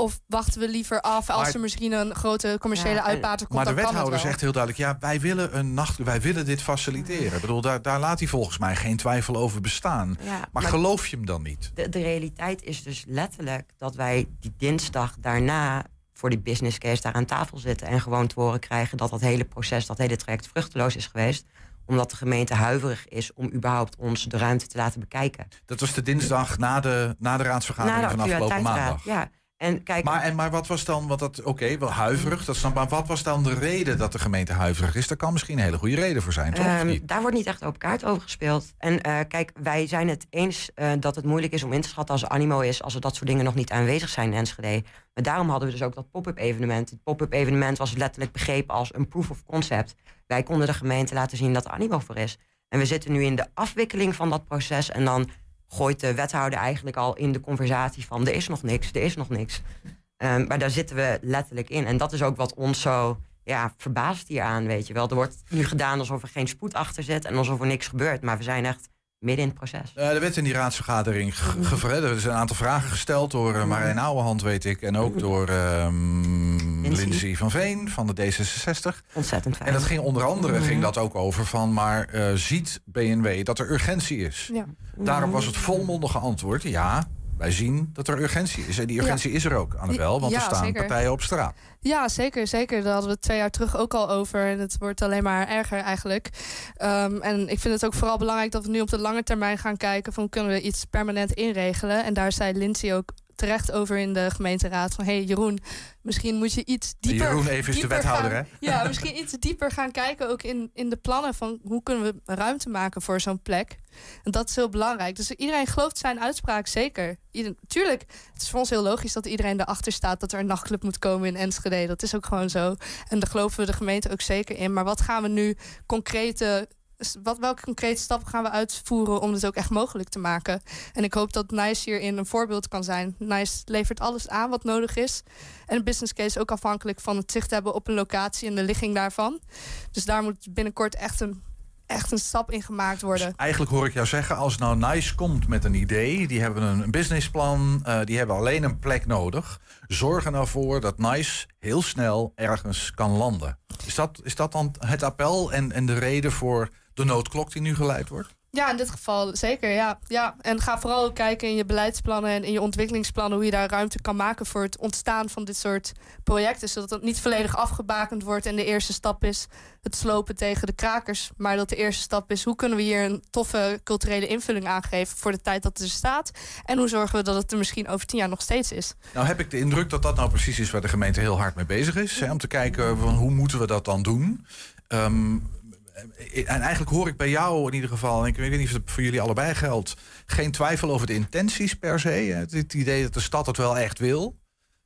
Of wachten we liever af als Maar- er misschien een grote commerciële Ja, uitbater komt? Maar de wethouder zegt heel duidelijk: ja, wij willen een nacht, wij willen dit faciliteren. Ik bedoel, daar, daar laat hij volgens mij geen twijfel over bestaan. Ja, maar, maar- geloof je hem dan niet? De, de realiteit is dus letterlijk dat wij die dinsdag daarna voor die business case daar aan tafel zitten en gewoon te horen krijgen dat dat hele proces, dat hele traject vruchteloos is geweest. Omdat de gemeente huiverig is om überhaupt ons de ruimte te laten bekijken. Dat was de dinsdag na de, na de raadsvergadering Na de van afgelopen maandag. Ja. En kijk, Maar, en, maar wat was dan, want dat, oké, wel huiverig, dat snap maar wat was dan de reden dat de gemeente huiverig is? Daar kan misschien een hele goede reden voor zijn, toch? Ehm, daar wordt niet echt open kaart over gespeeld. En eh, kijk, wij zijn het eens eh, dat het moeilijk is om in te schatten als er animo is, als er dat soort dingen nog niet aanwezig zijn in Enschede. Maar daarom hadden we dus ook dat pop-up evenement. Het pop-up evenement was letterlijk begrepen als een proof of concept. Wij konden de gemeente laten zien dat er animo voor is. En we zitten nu in de afwikkeling van dat proces. En dan gooit de wethouder eigenlijk al in de conversatie van er is nog niks, er is nog niks. Ehm, maar daar zitten we letterlijk in. En dat is ook wat ons zo ja, verbaast hier aan, weet je wel. Er wordt nu gedaan alsof er geen spoed achter zit en alsof er niks gebeurt. Maar we zijn echt midden in het proces. Eh, er werd in die raadsvergadering gevraagd. Er zijn een aantal vragen gesteld door uh, Marijn Ouwehand, weet ik. En ook door ehm Lindsay van Veen van de D66. Ontzettend fijn. En dat ging onder andere Mhm. ging dat ook over van... maar eh, ziet BNW dat er urgentie is? Ja. Daarop was het volmondige antwoord... ja, wij zien dat er urgentie is. En die urgentie is er ook, Annabel. Want Ja, er staan zeker. partijen op straat. Ja, zeker, zeker. Daar hadden we het twee jaar terug ook al over. En het wordt alleen maar erger eigenlijk. Ehm, en ik vind het ook vooral belangrijk dat we nu op de lange termijn gaan kijken... van kunnen we iets permanent inregelen. En daar zei Lindsay ook terecht over in de gemeenteraad. Van, hé hey, Jeroen, misschien moet je iets dieper... Jeroen even is de dieper wethouder, gaan- hè? Ja, misschien iets dieper gaan kijken ook in, in de plannen... van hoe kunnen we ruimte maken voor zo'n plek. En dat is heel belangrijk. Dus iedereen gelooft zijn uitspraak zeker. Ieder, tuurlijk, het is voor ons heel logisch dat iedereen erachter staat... dat er een nachtclub moet komen in Enschede. Dat is ook gewoon zo. En daar geloven we de gemeente ook zeker in. Maar wat gaan we nu concrete... Wat, welke concrete stappen gaan we uitvoeren om het ook echt mogelijk te maken? En ik hoop dat NICE hierin een voorbeeld kan zijn. NICE levert alles aan wat nodig is. En een business case is ook afhankelijk van het zicht hebben op een locatie en de ligging daarvan. Dus daar moet binnenkort echt een, echt een stap in gemaakt worden. Eigenlijk hoor ik jou zeggen, als nou NICE komt met een idee... die hebben een businessplan, eh, die hebben alleen een plek nodig... zorg er nou voor dat NICE heel snel ergens kan landen. Is dat, is dat dan het appel en, en de reden voor de noodklok die nu geleid wordt? Ja, in dit geval zeker. Ja. Ja. En ga vooral kijken in je beleidsplannen en in je ontwikkelingsplannen hoe je daar ruimte kan maken voor het ontstaan van dit soort projecten. Zodat het niet volledig afgebakend wordt en de eerste stap is het slopen tegen de krakers. Maar dat de eerste stap is hoe kunnen we hier een toffe culturele invulling aangeven voor de tijd dat het er staat. En hoe zorgen we dat het er misschien over tien jaar nog steeds is. Nou heb ik de indruk dat dat nou precies is waar de gemeente heel hard mee bezig is. Hè, om te kijken van hoe moeten we dat dan doen. Ehm, en eigenlijk hoor ik bij jou in ieder geval, en ik weet niet of het voor jullie allebei geldt, geen twijfel over de intenties per se. hè. Het, het idee dat de stad het wel echt wil.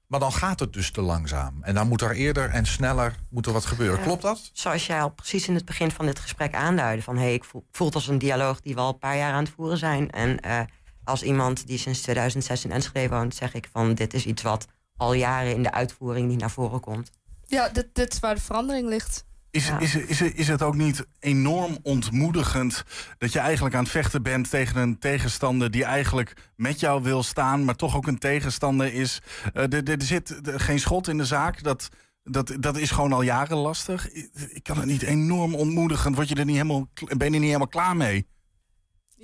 Maar dan gaat het dus te langzaam. En dan moet er eerder en sneller moet er wat gebeuren. Ja. Klopt dat? Zoals jij al precies in het begin van dit gesprek aanduidde. Van hey, ik voel, voel het als een dialoog die we al een paar jaar aan het voeren zijn. En eh, als iemand die sinds 2006 in Enschede woont, zeg ik van dit is iets wat al jaren in de uitvoering niet naar voren komt. Ja, dit, dit is waar de verandering ligt. Is, Ja. is, is, is het ook niet enorm ontmoedigend dat je eigenlijk aan het vechten bent tegen een tegenstander die eigenlijk met jou wil staan, maar toch ook een tegenstander is? Eh, er- er zit geen schot in de zaak. Dat, dat, dat is gewoon al jaren lastig. Ik, ik kan het niet enorm ontmoedigend. Word je er niet helemaal, ben je er niet helemaal klaar mee?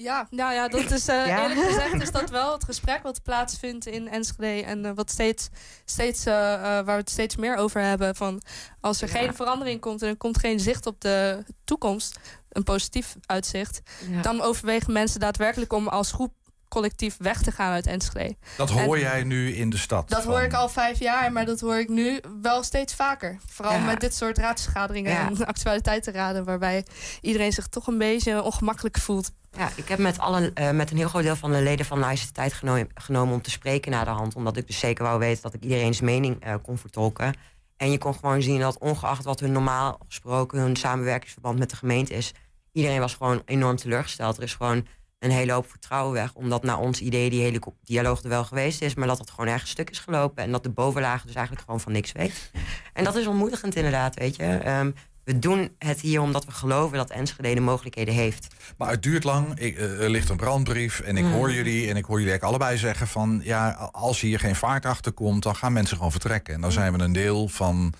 Ja, nou ja, dat is eh, Ja. eerlijk gezegd is dat wel het gesprek wat plaatsvindt in Enschede en eh, wat steeds, steeds eh, waar we het steeds meer over hebben. Van als er Ja. geen verandering komt en er komt geen zicht op de toekomst, een positief uitzicht, Ja. dan overwegen mensen daadwerkelijk om als groep collectief weg te gaan uit Enschede. Dat hoor En- jij nu in de stad. Dat van- hoor ik al vijf jaar, maar dat hoor ik nu wel steeds vaker. Vooral Ja. met dit soort raadsvergaderingen Ja. en actualiteitenraden, waarbij iedereen zich toch een beetje ongemakkelijk voelt. Ja, ik heb met, alle, eh, met een heel groot deel van de leden van NICE de tijd geno- genomen om te spreken na de hand. Omdat ik dus zeker wou weten dat ik iedereen's mening eh, kon vertolken. En je kon gewoon zien dat ongeacht wat hun normaal gesproken hun samenwerkingsverband met de gemeente is, iedereen was gewoon enorm teleurgesteld. Er is gewoon een hele hoop vertrouwen weg. Omdat naar ons idee die hele dialoog er wel geweest is, maar dat het gewoon ergens stuk is gelopen. En dat de bovenlaag dus eigenlijk gewoon van niks weet. En dat is ontmoedigend inderdaad, weet je. Ehm, We doen het hier omdat we geloven dat Enschede de mogelijkheden heeft. Maar het duurt lang. Ik, eh, er ligt een brandbrief. En ik Mm. hoor jullie. En ik hoor jullie eigenlijk allebei zeggen van... Ja, als hier geen vaart achter komt, dan gaan mensen gewoon vertrekken. En dan zijn we een deel van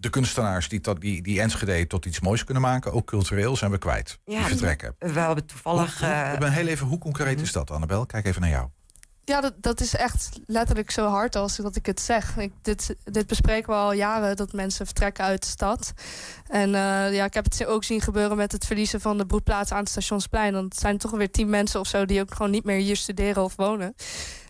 de kunstenaars die, tot, die, die Enschede tot iets moois kunnen maken. Ook cultureel zijn we kwijt. die vertrekken. We hebben toevallig... Hoe- hoe- eh, ik ben heel even, hoe concreet is dat, Annabel? Kijk even naar jou. Ja, dat, dat is echt letterlijk zo hard als dat ik het zeg. Ik, dit, dit bespreken we al jaren, dat mensen vertrekken uit de stad. En eh, ja, ik heb het ook zien gebeuren met het verliezen van de broedplaats aan het Stationsplein. Dan zijn er toch weer tien mensen of zo die ook gewoon niet meer hier studeren of wonen.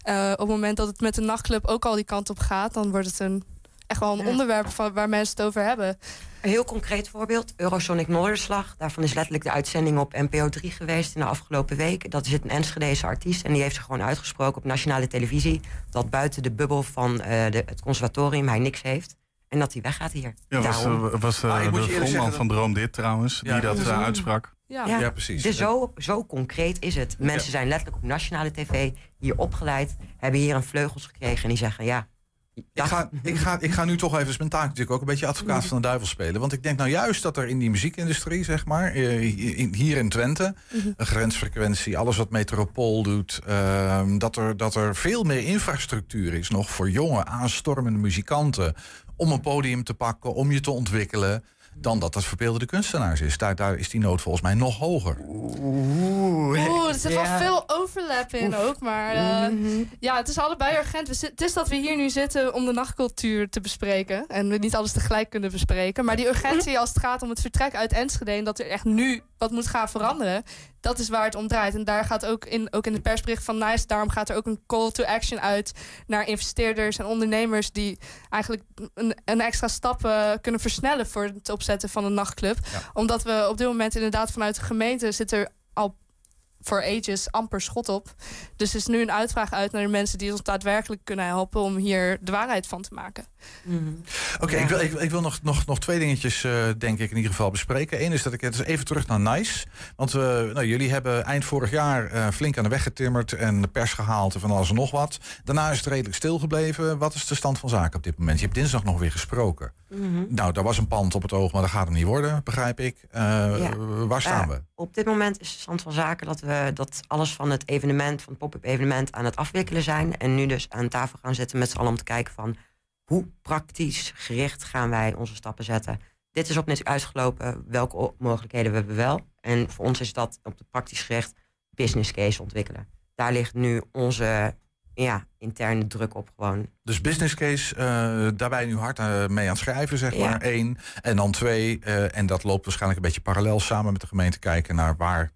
Eh, op het moment dat het met de nachtclub ook al die kant op gaat... dan wordt het een, echt wel een onderwerp van, waar mensen het over hebben. Een heel concreet voorbeeld, Eurosonic Noorderslag. Daarvan is letterlijk de uitzending op NPO 3 geweest in de afgelopen weken. Dat zit een Enschedese artiest en die heeft zich gewoon uitgesproken op nationale televisie... dat buiten de bubbel van eh, de, het conservatorium hij niks heeft. En dat hij weggaat hier. Ja, was, eh, was eh, moet de frontman van Droom dit trouwens, Ja, die dat dat is eh, een- uitsprak. Ja, precies. Dus zo, zo concreet is het. Mensen zijn letterlijk op nationale tv hier opgeleid... hebben hier een vleugels gekregen en die zeggen... ja, Ik ga, ik, ga, ik ga nu toch even, mijn taak natuurlijk ook een beetje advocaat van de duivel spelen. Want ik denk nou juist dat er in die muziekindustrie, zeg maar, eh, hier in Twente, een grensfrequentie, alles wat metropool doet, ehm, dat, er, dat er veel meer infrastructuur is nog voor jonge, aanstormende muzikanten om een podium te pakken, om je te ontwikkelen. Dan dat dat verbeeldende kunstenaars is. Daar, daar is die nood volgens mij nog hoger. Oeh, er zit Ja. wel veel overlap in ook. Maar eh, Mhm. ja, het is allebei urgent. We zit- het is dat we hier nu zitten om de nachtcultuur te bespreken. En we niet alles tegelijk kunnen bespreken. Maar die urgentie als het gaat om het vertrek uit Enschede... en dat er echt nu wat moet gaan veranderen... dat is waar het om draait. En daar gaat ook in, ook in het persbericht van NICE... daarom gaat er ook een call to action uit... naar investeerders en ondernemers... die eigenlijk een, een extra stap eh, kunnen versnellen... voor het opzetten van een nachtclub. Omdat we op dit moment inderdaad vanuit de gemeente... zit er voor ages amper schot op. Dus er is nu een uitvraag uit naar de mensen die ons daadwerkelijk kunnen helpen om hier de waarheid van te maken. Oké, ik, wil, ik, ik wil nog, nog, nog twee dingetjes, eh, denk ik, in ieder geval bespreken. Eén is dat ik het even terug naar NICE. Want eh, nou, jullie hebben eind vorig jaar eh, flink aan de weg getimmerd en de pers gehaald en van alles en nog wat. Daarna is het redelijk stilgebleven. Wat is de stand van zaken op dit moment? Je hebt dinsdag nog weer gesproken. Mhm. Nou, daar was een pand op het oog, maar dat gaat hem niet worden, begrijp ik. Eh, Ja. Waar staan we? Op dit moment is de stand van zaken dat we dat alles van het evenement, van het pop-up evenement, aan het afwikkelen zijn. En nu dus aan tafel gaan zitten met z'n allen om te kijken van hoe praktisch gericht gaan wij onze stappen zetten. Dit is op net uitgelopen, welke mogelijkheden we hebben wel. En voor ons is dat op de praktisch gericht business case ontwikkelen. Daar ligt nu onze ja, interne druk op gewoon. Dus business case, eh, daarbij nu hard eh, mee aan het schrijven, zeg Ja. maar. Eén. En dan twee, eh, en dat loopt waarschijnlijk een beetje parallel samen met de gemeente kijken naar waar,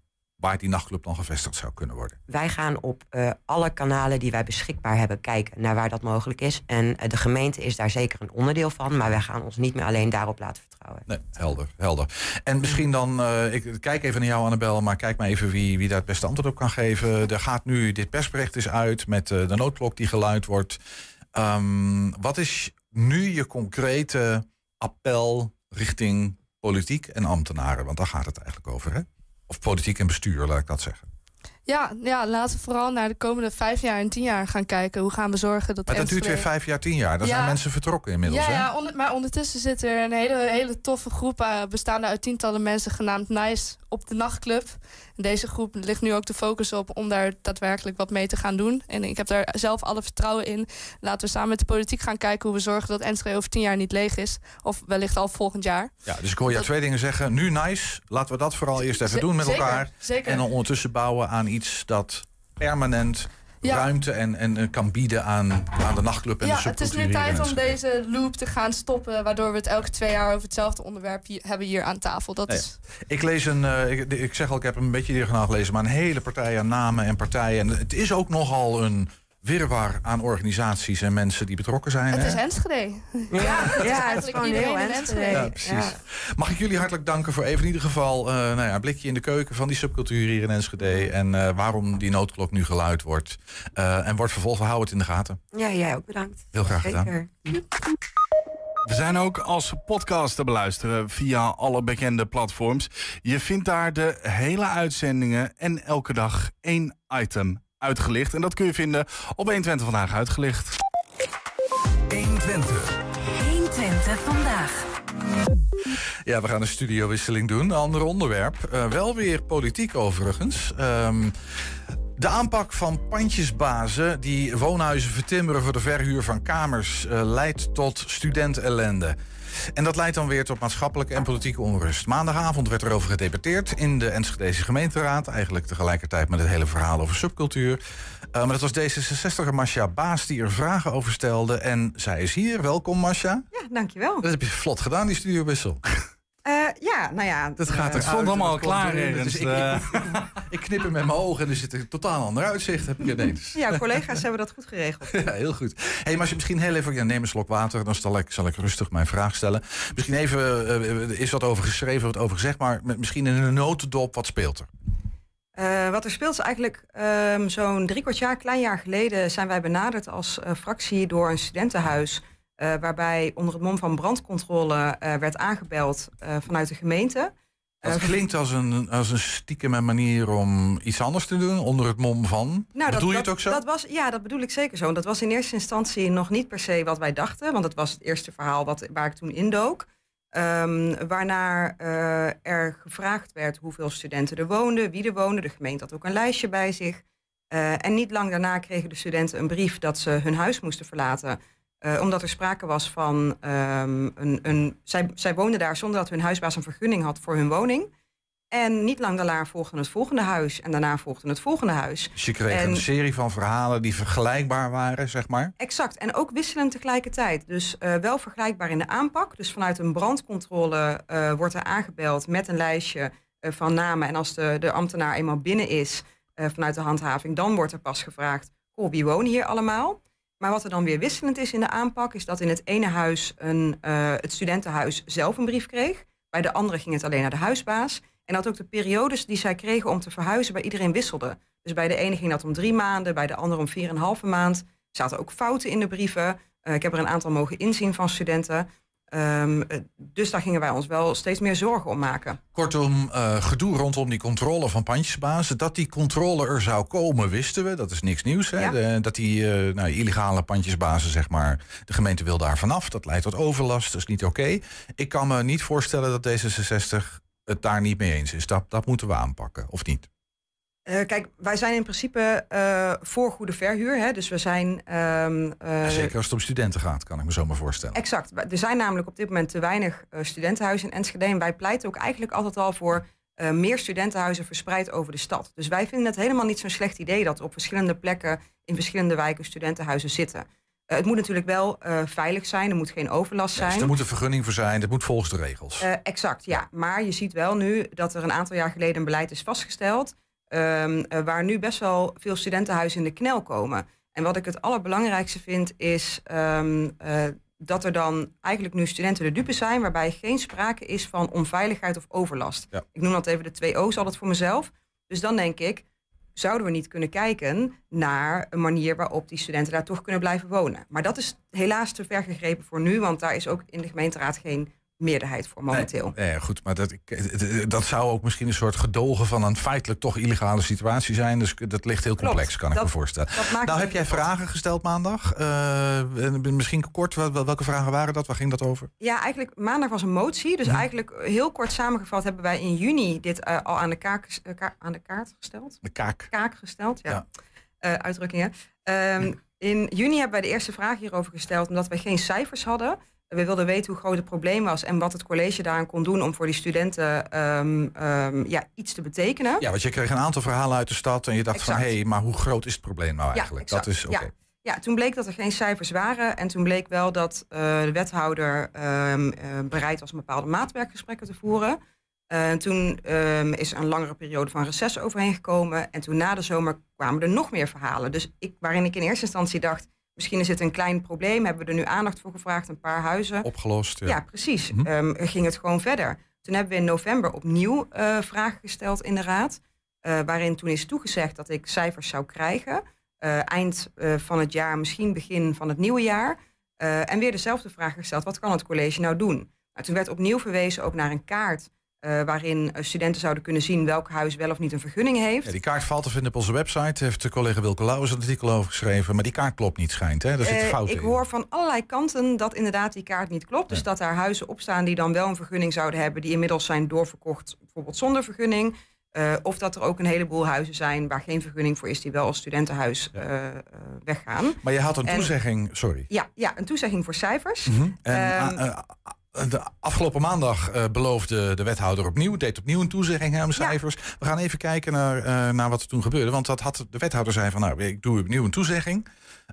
waar die nachtclub dan gevestigd zou kunnen worden. Wij gaan op eh, alle kanalen die wij beschikbaar hebben kijken naar waar dat mogelijk is. En eh, de gemeente is daar zeker een onderdeel van, maar wij gaan ons niet meer alleen daarop laten vertrouwen. Nee, helder, helder. En misschien dan, eh, ik kijk even naar jou Annabel, maar kijk maar even wie, wie daar het beste antwoord op kan geven. Er gaat nu, dit persbericht is uit met de noodklok die geluid wordt. Ehm, wat is nu je concrete appel richting politiek en ambtenaren? Want daar gaat het eigenlijk over, hè? Of politiek en bestuur, laat ik dat zeggen. Ja, ja, laten we vooral naar de komende vijf jaar en tien jaar gaan kijken. Hoe gaan we zorgen dat Maar dat duurt weer vijf jaar, tien jaar. Ja. zijn mensen vertrokken inmiddels, ja, hè? ja maar ondertussen zit er een hele, hele toffe groep eh, bestaande uit tientallen mensen genaamd NICE op de nachtclub. En deze groep ligt nu ook de focus op om daar daadwerkelijk wat mee te gaan doen. En ik heb daar zelf alle vertrouwen in. Laten we samen met de politiek gaan kijken hoe we zorgen dat Enschede over tien jaar niet leeg is. Of wellicht al volgend jaar. Ja, dus ik hoor jou twee dingen zeggen. Nu nice, laten we dat vooral eerst even Z- doen met zeker, elkaar. zeker. En dan ondertussen bouwen aan iets dat permanent Ja. ruimte en, en kan bieden aan, aan de nachtclub en Ja, de het is nu tijd om deze loop te gaan stoppen. Waardoor we het elke twee jaar over hetzelfde onderwerp hier, hebben hier aan tafel. Dat Nee. is Ik lees een, eh, ik, ik zeg al, ik heb een beetje diagonaal gelezen, maar een hele partij aan namen en partijen. En het is ook nogal een wirwar aan organisaties en mensen die betrokken zijn. Het hè? is Enschede. Ja, het is ja, het is gewoon heel Enschede. Ja, precies. Mag ik jullie hartelijk danken voor even in ieder geval eh, nou ja, een blikje in de keuken van die subcultuur hier in Enschede. En eh, waarom die noodklok nu geluid wordt. Eh, en wordt vervolgens, hou het in de gaten. Ja, jij ook bedankt. Heel graag Zeker. gedaan. We zijn ook als podcast te beluisteren via alle bekende platforms. Je vindt daar de hele uitzendingen en elke dag één item uitgelicht. En dat kun je vinden op 120 vandaag uitgelicht. 120. 120 vandaag. Ja, we gaan een studiowisseling doen. Een ander onderwerp. Uh, wel weer politiek overigens. Um, de aanpak van pandjesbazen die woonhuizen vertimmeren voor de verhuur van kamers uh, leidt tot studentellende. En dat leidt dan weer tot maatschappelijke en politieke onrust. Maandagavond werd erover gedebatteerd in de Enschedeze gemeenteraad. Eigenlijk tegelijkertijd met het hele verhaal over subcultuur. Uh, maar dat was D66er Masha Baas die er vragen over stelde. En zij is hier. Welkom, Masha. Ja, dankjewel. Dat heb je vlot gedaan, die studiowissel. Uh, ja, nou ja. Dat gaat er het stond allemaal klaar. Dus ik, ik, ik, knip hem met mijn ogen en er zit een totaal ander uitzicht. Heb ik ineens. Ja, collega's hebben dat goed geregeld. Ja, heel goed. Hey, maar als je misschien heel even... Ja, neem een slok water, dan zal ik, zal ik rustig mijn vraag stellen. Misschien even, uh, is wat over geschreven, wat over gezegd... maar misschien in een notendop, wat speelt er? Uh, wat er speelt is eigenlijk um, zo'n drie kwart jaar, klein jaar geleden... zijn wij benaderd als fractie door een studentenhuis... Uh, waarbij onder het mom van brandcontrole werd aangebeld vanuit de gemeente. Dat klinkt als een, als een stiekeme manier om iets anders te doen onder het mom van. Nou, bedoel je het ook zo? Dat was, ja, dat bedoel ik zeker zo. En dat was in eerste instantie nog niet per se wat wij dachten, want het was het eerste verhaal wat, waar ik toen indook. Um, waarna er gevraagd werd hoeveel studenten er woonden, wie er woonden. De gemeente had ook een lijstje bij zich. En niet lang daarna kregen de studenten een brief dat ze hun huis moesten verlaten. Uh, omdat er sprake was van um, een. een zij, zij woonden daar zonder dat hun huisbaas een vergunning had voor hun woning. En niet lang daarna volgde het volgende huis. En daarna volgde het volgende huis. Dus je kreeg en, een serie van verhalen die vergelijkbaar waren, zeg maar? Exact. En ook wisselend tegelijkertijd. Dus uh, wel vergelijkbaar in de aanpak. Dus vanuit een brandcontrole uh, wordt er aangebeld met een lijstje uh, van namen. En als de, de ambtenaar eenmaal binnen is vanuit de handhaving, dan wordt er pas gevraagd: Goh, wie wonen hier allemaal? Maar wat er dan weer wisselend is in de aanpak, is dat in het ene huis een, het studentenhuis zelf een brief kreeg. Bij de andere ging het alleen naar de huisbaas. En dat ook de periodes die zij kregen om te verhuizen bij iedereen wisselden. Dus bij de ene ging dat om drie maanden, bij de andere om vier en een halve maand. Er zaten ook fouten in de brieven. Uh, ik heb er een aantal mogen inzien van studenten. Um, dus daar gingen wij ons wel steeds meer zorgen om maken. Kortom, uh, gedoe rondom die controle van pandjesbazen. Dat die controle er zou komen, wisten we. Dat is niks nieuws. Hè? Ja. De, dat die uh, nou, illegale pandjesbazen, zeg maar, de gemeente wil daar vanaf. Dat leidt tot overlast, dat is niet oké. Okay. Ik kan me niet voorstellen dat D66 het daar niet mee eens is. Dat, dat moeten we aanpakken, of niet? Uh, kijk, wij zijn in principe uh, voor goede verhuur. Hè? Dus we zijn. Um, uh, ja, zeker als het om studenten gaat, kan ik me zo maar voorstellen. Exact. Er zijn namelijk op dit moment te weinig studentenhuizen in Enschede. En wij pleiten ook eigenlijk altijd al voor meer studentenhuizen verspreid over de stad. Dus wij vinden het helemaal niet zo'n slecht idee dat op verschillende plekken in verschillende wijken studentenhuizen zitten. Het moet natuurlijk wel veilig zijn, er moet geen overlast zijn. Ja, dus er moet een vergunning voor zijn, dat moet volgens de regels. Exact, ja. Maar je ziet wel nu dat er een aantal jaar geleden een beleid is vastgesteld... Um, waar nu best wel veel studentenhuizen in de knel komen. En wat ik het allerbelangrijkste vind is um, dat er dan eigenlijk nu studenten de dupe zijn... waarbij geen sprake is van onveiligheid of overlast. Ja. Ik noem dat even de twee O's altijd voor mezelf. Dus dan denk ik, zouden we niet kunnen kijken naar een manier waarop die studenten daar toch kunnen blijven wonen. Maar dat is helaas te ver gegrepen voor nu, want daar is ook in de gemeenteraad geen meerderheid voor momenteel. Nee, nee goed, maar dat, dat zou ook misschien een soort gedogen van een feitelijk toch illegale situatie zijn. Dus dat ligt heel complex, Klopt, kan ik me voorstellen. Nou, heb jij vragen gesteld maandag? Uh, misschien kort, welke vragen waren dat? Waar ging dat over? Ja, eigenlijk maandag was een motie. Dus hm. eigenlijk heel kort samengevat hebben wij in juni dit uh, al aan de, kaak, uh, ka aan de kaart gesteld. De kaak. Kaak gesteld, ja. ja. uitdrukkingen. Um, in juni hebben wij de eerste vraag hierover gesteld, omdat wij geen cijfers hadden. We wilden weten hoe groot het probleem was en wat het college daaraan kon doen om voor die studenten um, um, ja, iets te betekenen. Ja, want je kreeg een aantal verhalen uit de stad en je dacht exact. van hé, hey, maar hoe groot is het probleem nou eigenlijk? Ja, dat is oké. Okay. Ja. ja. toen bleek dat er geen cijfers waren en toen bleek wel dat uh, de wethouder um, uh, bereid was om bepaalde maatwerkgesprekken te voeren. Uh, toen is er een langere periode van reces overheen gekomen en toen na de zomer kwamen er nog meer verhalen. Dus ik, waarin ik in eerste instantie dacht, Misschien is het een klein probleem, hebben we er nu aandacht voor gevraagd, een paar huizen. Opgelost. Ja, ja precies. Mm -hmm. um, ging het gewoon verder. Toen hebben we in november opnieuw uh, vragen gesteld in de raad, uh, waarin toen is toegezegd dat ik cijfers zou krijgen. Uh, eind van het jaar, misschien begin van het nieuwe jaar. en weer dezelfde vraag gesteld, wat kan het college nou doen? Nou, toen werd opnieuw verwezen ook naar een kaart eh, waarin studenten zouden kunnen zien welk huis wel of niet een vergunning heeft. Ja, die kaart valt te vinden op onze website. Heeft de collega Wilke Lauwers een artikel over geschreven. Maar die kaart klopt niet, schijnt. Hè? Daar zit Eh, fout ik in. hoor van allerlei kanten dat inderdaad die kaart niet klopt. Dus dat daar huizen op staan die dan wel een vergunning zouden hebben, die inmiddels zijn doorverkocht, bijvoorbeeld zonder vergunning. Eh, of dat er ook een heleboel huizen zijn waar geen vergunning voor is, die wel als studentenhuis weggaan. Maar je had een En- toezegging, sorry. Ja, ja, een toezegging voor cijfers. Mhm. En Ehm, de afgelopen maandag eh, beloofde de wethouder opnieuw, deed opnieuw een toezegging hè, om cijfers. We gaan even kijken naar, eh, naar wat er toen gebeurde. Want dat had, de wethouder zei van nou, ik doe opnieuw een toezegging.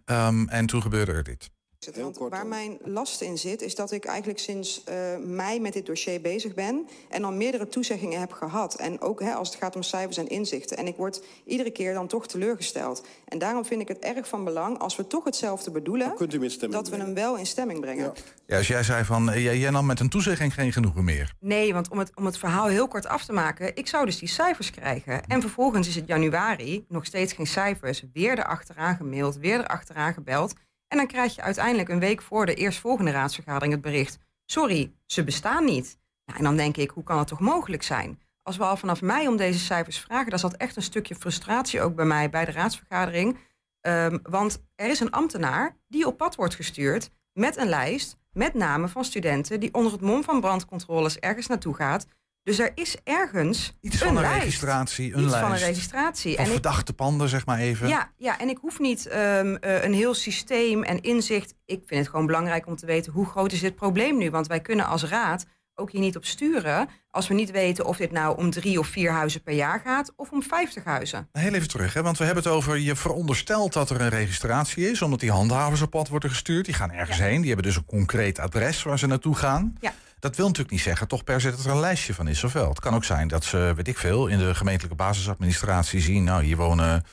Ehm, en toen gebeurde er dit. Want waar mijn last in zit, is dat ik eigenlijk sinds eh, mei met dit dossier bezig ben. En al meerdere toezeggingen heb gehad. En ook hè, als het gaat om cijfers en inzichten. En ik word iedere keer dan toch teleurgesteld. En daarom vind ik het erg van belang, als we toch hetzelfde bedoelen, kunt u hem in stemming dat we hem wel in stemming brengen. Ja, als jij zei van, eh, jij, jij nam met een toezegging geen genoegen meer. Nee, want om het, om het verhaal heel kort af te maken, ik zou dus die cijfers krijgen. En vervolgens is het januari, nog steeds geen cijfers, weer erachteraan gemaild, weer erachteraan gebeld. En dan krijg je uiteindelijk een week voor de eerstvolgende raadsvergadering het bericht: sorry, ze bestaan niet. Nou, en dan denk ik, hoe kan het toch mogelijk zijn? Als we al vanaf mei om deze cijfers vragen, dan zat echt een stukje frustratie ook bij mij bij de raadsvergadering. Ehm, want er is een ambtenaar die op pad wordt gestuurd met een lijst met namen van studenten die onder het mom van brandcontroles ergens naartoe gaat. Dus er is ergens Iets van een lijst. registratie, een Iets lijst. van een registratie. Van En ik- verdachte panden, zeg maar even. ja, ja, en ik hoef niet ehm, eh, een heel systeem en inzicht. Ik vind het gewoon belangrijk om te weten hoe groot is dit probleem nu. Want wij kunnen als raad ook hier niet op sturen als we niet weten of dit nou om drie of vier huizen per jaar gaat of om vijftig huizen. Heel even terug, hè, want we hebben het over... je veronderstelt dat er een registratie is... omdat die handhavers op pad worden gestuurd. Die gaan ergens heen, die hebben dus een concreet adres waar ze naartoe gaan. Ja. Dat wil natuurlijk niet zeggen toch per se dat er een lijstje van is, of wel? Het kan ook zijn dat ze, weet ik veel... in de gemeentelijke basisadministratie zien... nou, hier wonen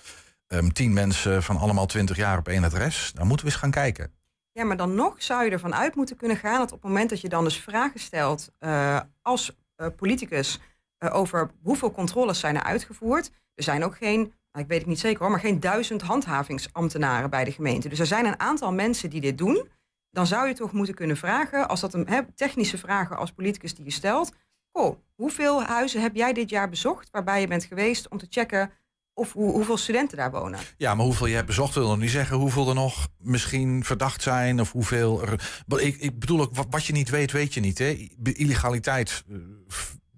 ehm, tien mensen van allemaal twintig jaar op één adres. Dan moeten we eens gaan kijken. Ja, maar dan nog zou je ervan uit moeten kunnen gaan dat op het moment dat je dan dus vragen stelt eh, als eh, politicus eh, over hoeveel controles zijn er uitgevoerd. Er zijn ook geen, nou, ik weet het niet zeker hoor, maar geen duizend handhavingsambtenaren bij de gemeente. Dus er zijn een aantal mensen die dit doen. Dan zou je toch moeten kunnen vragen, als dat een technische vragen als politicus die je stelt. Goh, hoeveel huizen heb jij dit jaar bezocht waarbij je bent geweest om te checken of hoe, hoeveel studenten daar wonen? Ja, maar hoeveel je hebt bezocht wil nog niet zeggen hoeveel er nog misschien verdacht zijn of hoeveel er. Ik, ik bedoel ook, wat, wat je niet weet, weet je niet. Hè? Illegaliteit eh,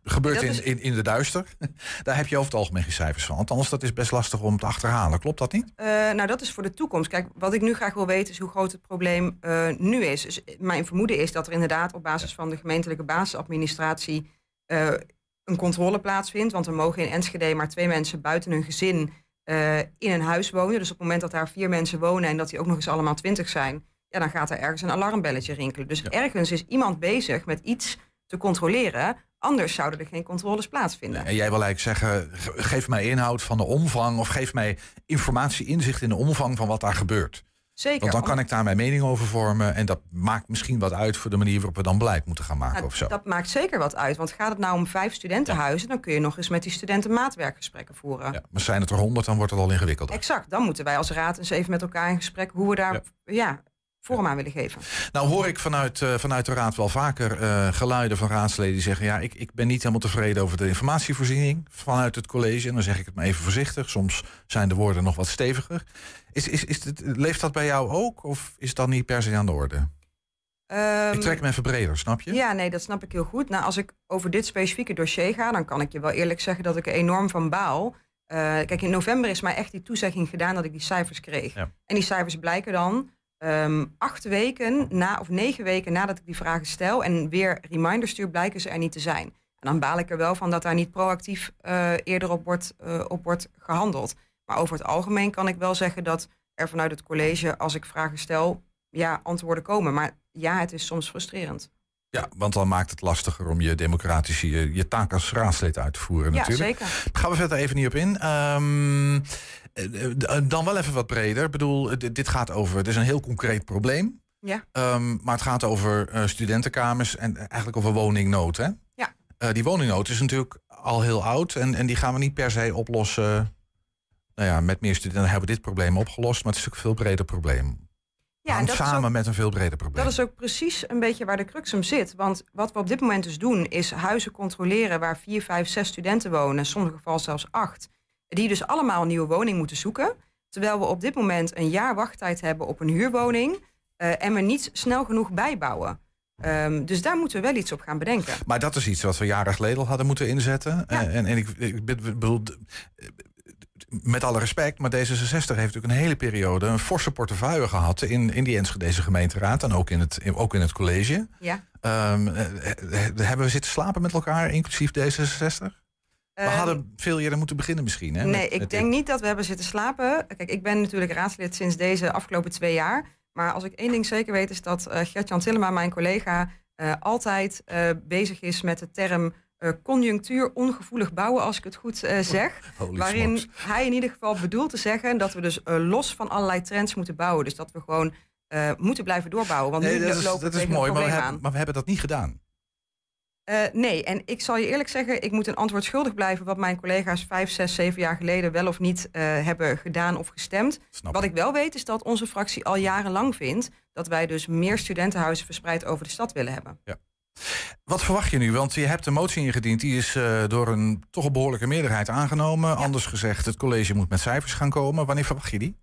gebeurt in, in, in de duister. Daar heb je over het algemeen geen cijfers van. Want anders dat is best lastig om te achterhalen. Klopt dat niet? Eh, nou, dat is voor de toekomst. Kijk, wat ik nu graag wil weten is hoe groot het probleem eh, nu is. Dus mijn vermoeden is dat er inderdaad op basis van de gemeentelijke basisadministratie eh, een controle plaatsvindt. Want er mogen in Enschede maar twee mensen buiten hun gezin eh, in een huis wonen. Dus op het moment dat daar vier mensen wonen en dat die ook nog eens allemaal twintig zijn, ja, dan gaat er ergens een alarmbelletje rinkelen. Dus ergens is iemand bezig met iets te controleren. Anders zouden er geen controles plaatsvinden. En jij wil eigenlijk zeggen, ge- geef mij inhoud van de omvang... of geef mij informatie, inzicht in de omvang van wat daar gebeurt. Zeker. Want dan kan ik daar mijn mening over vormen... en dat maakt misschien wat uit voor de manier waarop we dan beleid moeten gaan maken Nou, of zo. Dat maakt zeker wat uit. Want gaat het nou om vijf studentenhuizen, dan kun je nog eens met die studenten maatwerkgesprekken voeren. Ja, maar zijn het er honderd, dan wordt het al ingewikkelder. Exact. Dan moeten wij als raad eens even met elkaar in gesprek hoe we daar ja. Vorm aan willen geven. Nou hoor ik vanuit, eh, vanuit de raad wel vaker eh, geluiden van raadsleden die zeggen... ja, ik, ik ben niet helemaal tevreden over de informatievoorziening vanuit het college. En dan zeg ik het maar even voorzichtig. Soms zijn de woorden nog wat steviger. Is, is, is het, leeft dat bij jou ook of is dat niet per se aan de orde? Ehm, ik trek hem even breder, snap je? Ja, nee, dat snap ik heel goed. Nou, als ik over dit specifieke dossier ga, dan kan ik je wel eerlijk zeggen dat ik er enorm van baal. Eh, kijk, in november is mij echt die toezegging gedaan dat ik die cijfers kreeg. Ja. En die cijfers blijken dan ehm, acht weken na, of negen weken nadat ik die vragen stel en weer reminders stuur, blijken ze er niet te zijn. En dan baal ik er wel van dat daar niet proactief eh, eerder op wordt, eh, op wordt gehandeld. Maar over het algemeen kan ik wel zeggen dat er vanuit het college, als ik vragen stel, ja, antwoorden komen. Maar ja, het is soms frustrerend. Ja, want dan maakt het lastiger om je democratische, je, je taak als raadslid uit te voeren Ja, natuurlijk. zeker. Gaan we verder even niet op in. Eh, dan wel even wat breder. Ik bedoel, eh, dit gaat over, het is een heel concreet probleem. Ja. Ehm, maar het gaat over eh, studentenkamers en eigenlijk over woningnood. Hè? Ja. Eh, die woningnood is natuurlijk al heel oud en, en die gaan we niet per se oplossen. Nou ja, met meer studenten hebben we dit probleem opgelost, maar het is natuurlijk een veel breder probleem. Ja, en dat samen ook- met een veel breder probleem. Dat is ook precies een beetje waar de crux hem zit. Want wat we op dit moment dus doen, is huizen controleren waar vier, vijf, zes studenten wonen, in sommige gevallen zelfs acht. Die dus allemaal een nieuwe woning moeten zoeken. Terwijl we op dit moment een jaar wachttijd hebben op een huurwoning. eh, en we niet snel genoeg bijbouwen. Ehm, dus daar moeten we wel iets op gaan bedenken. Maar dat is iets wat we jaren geleden al hadden moeten inzetten. Eh, En, en ik, ik bedoel, met alle respect, maar D66 heeft natuurlijk een hele periode een forse portefeuille gehad in, in die Enschedeze gemeenteraad en ook in het, ook in het college. Ja. Ehm, eh, eh, hebben we zitten slapen met elkaar, inclusief D66? We Ehm, hadden veel eerder moeten beginnen misschien. Hè, nee, met- ik met denk niet dat we hebben zitten slapen. Kijk, ik ben natuurlijk raadslid sinds deze afgelopen twee jaar. Maar als ik één ding zeker weet, is dat eh Gert-Jan Tillema, mijn collega, eh, altijd eh, bezig is met de term conjunctuur ongevoelig bouwen, als ik het goed zeg. Holy waarin smokes. hij in ieder geval bedoelt te zeggen dat we dus los van allerlei trends moeten bouwen. Dus dat we gewoon moeten blijven doorbouwen. Want Nee, nu dat is, lopen dat is mooi, we, hebben, maar we hebben dat niet gedaan. Eh, nee, en ik zal je eerlijk zeggen, ik moet een antwoord schuldig blijven wat mijn collega's vijf, zes, zeven jaar geleden wel of niet eh, hebben gedaan of gestemd. Snap wat ik wel weet is dat onze fractie al jarenlang vindt dat wij dus meer studentenhuizen verspreid over de stad willen hebben. Wat verwacht je nu? Want je hebt een motie ingediend, die is eh, door een toch een behoorlijke meerderheid aangenomen. Anders gezegd, het college moet met cijfers gaan komen. Wanneer verwacht je die?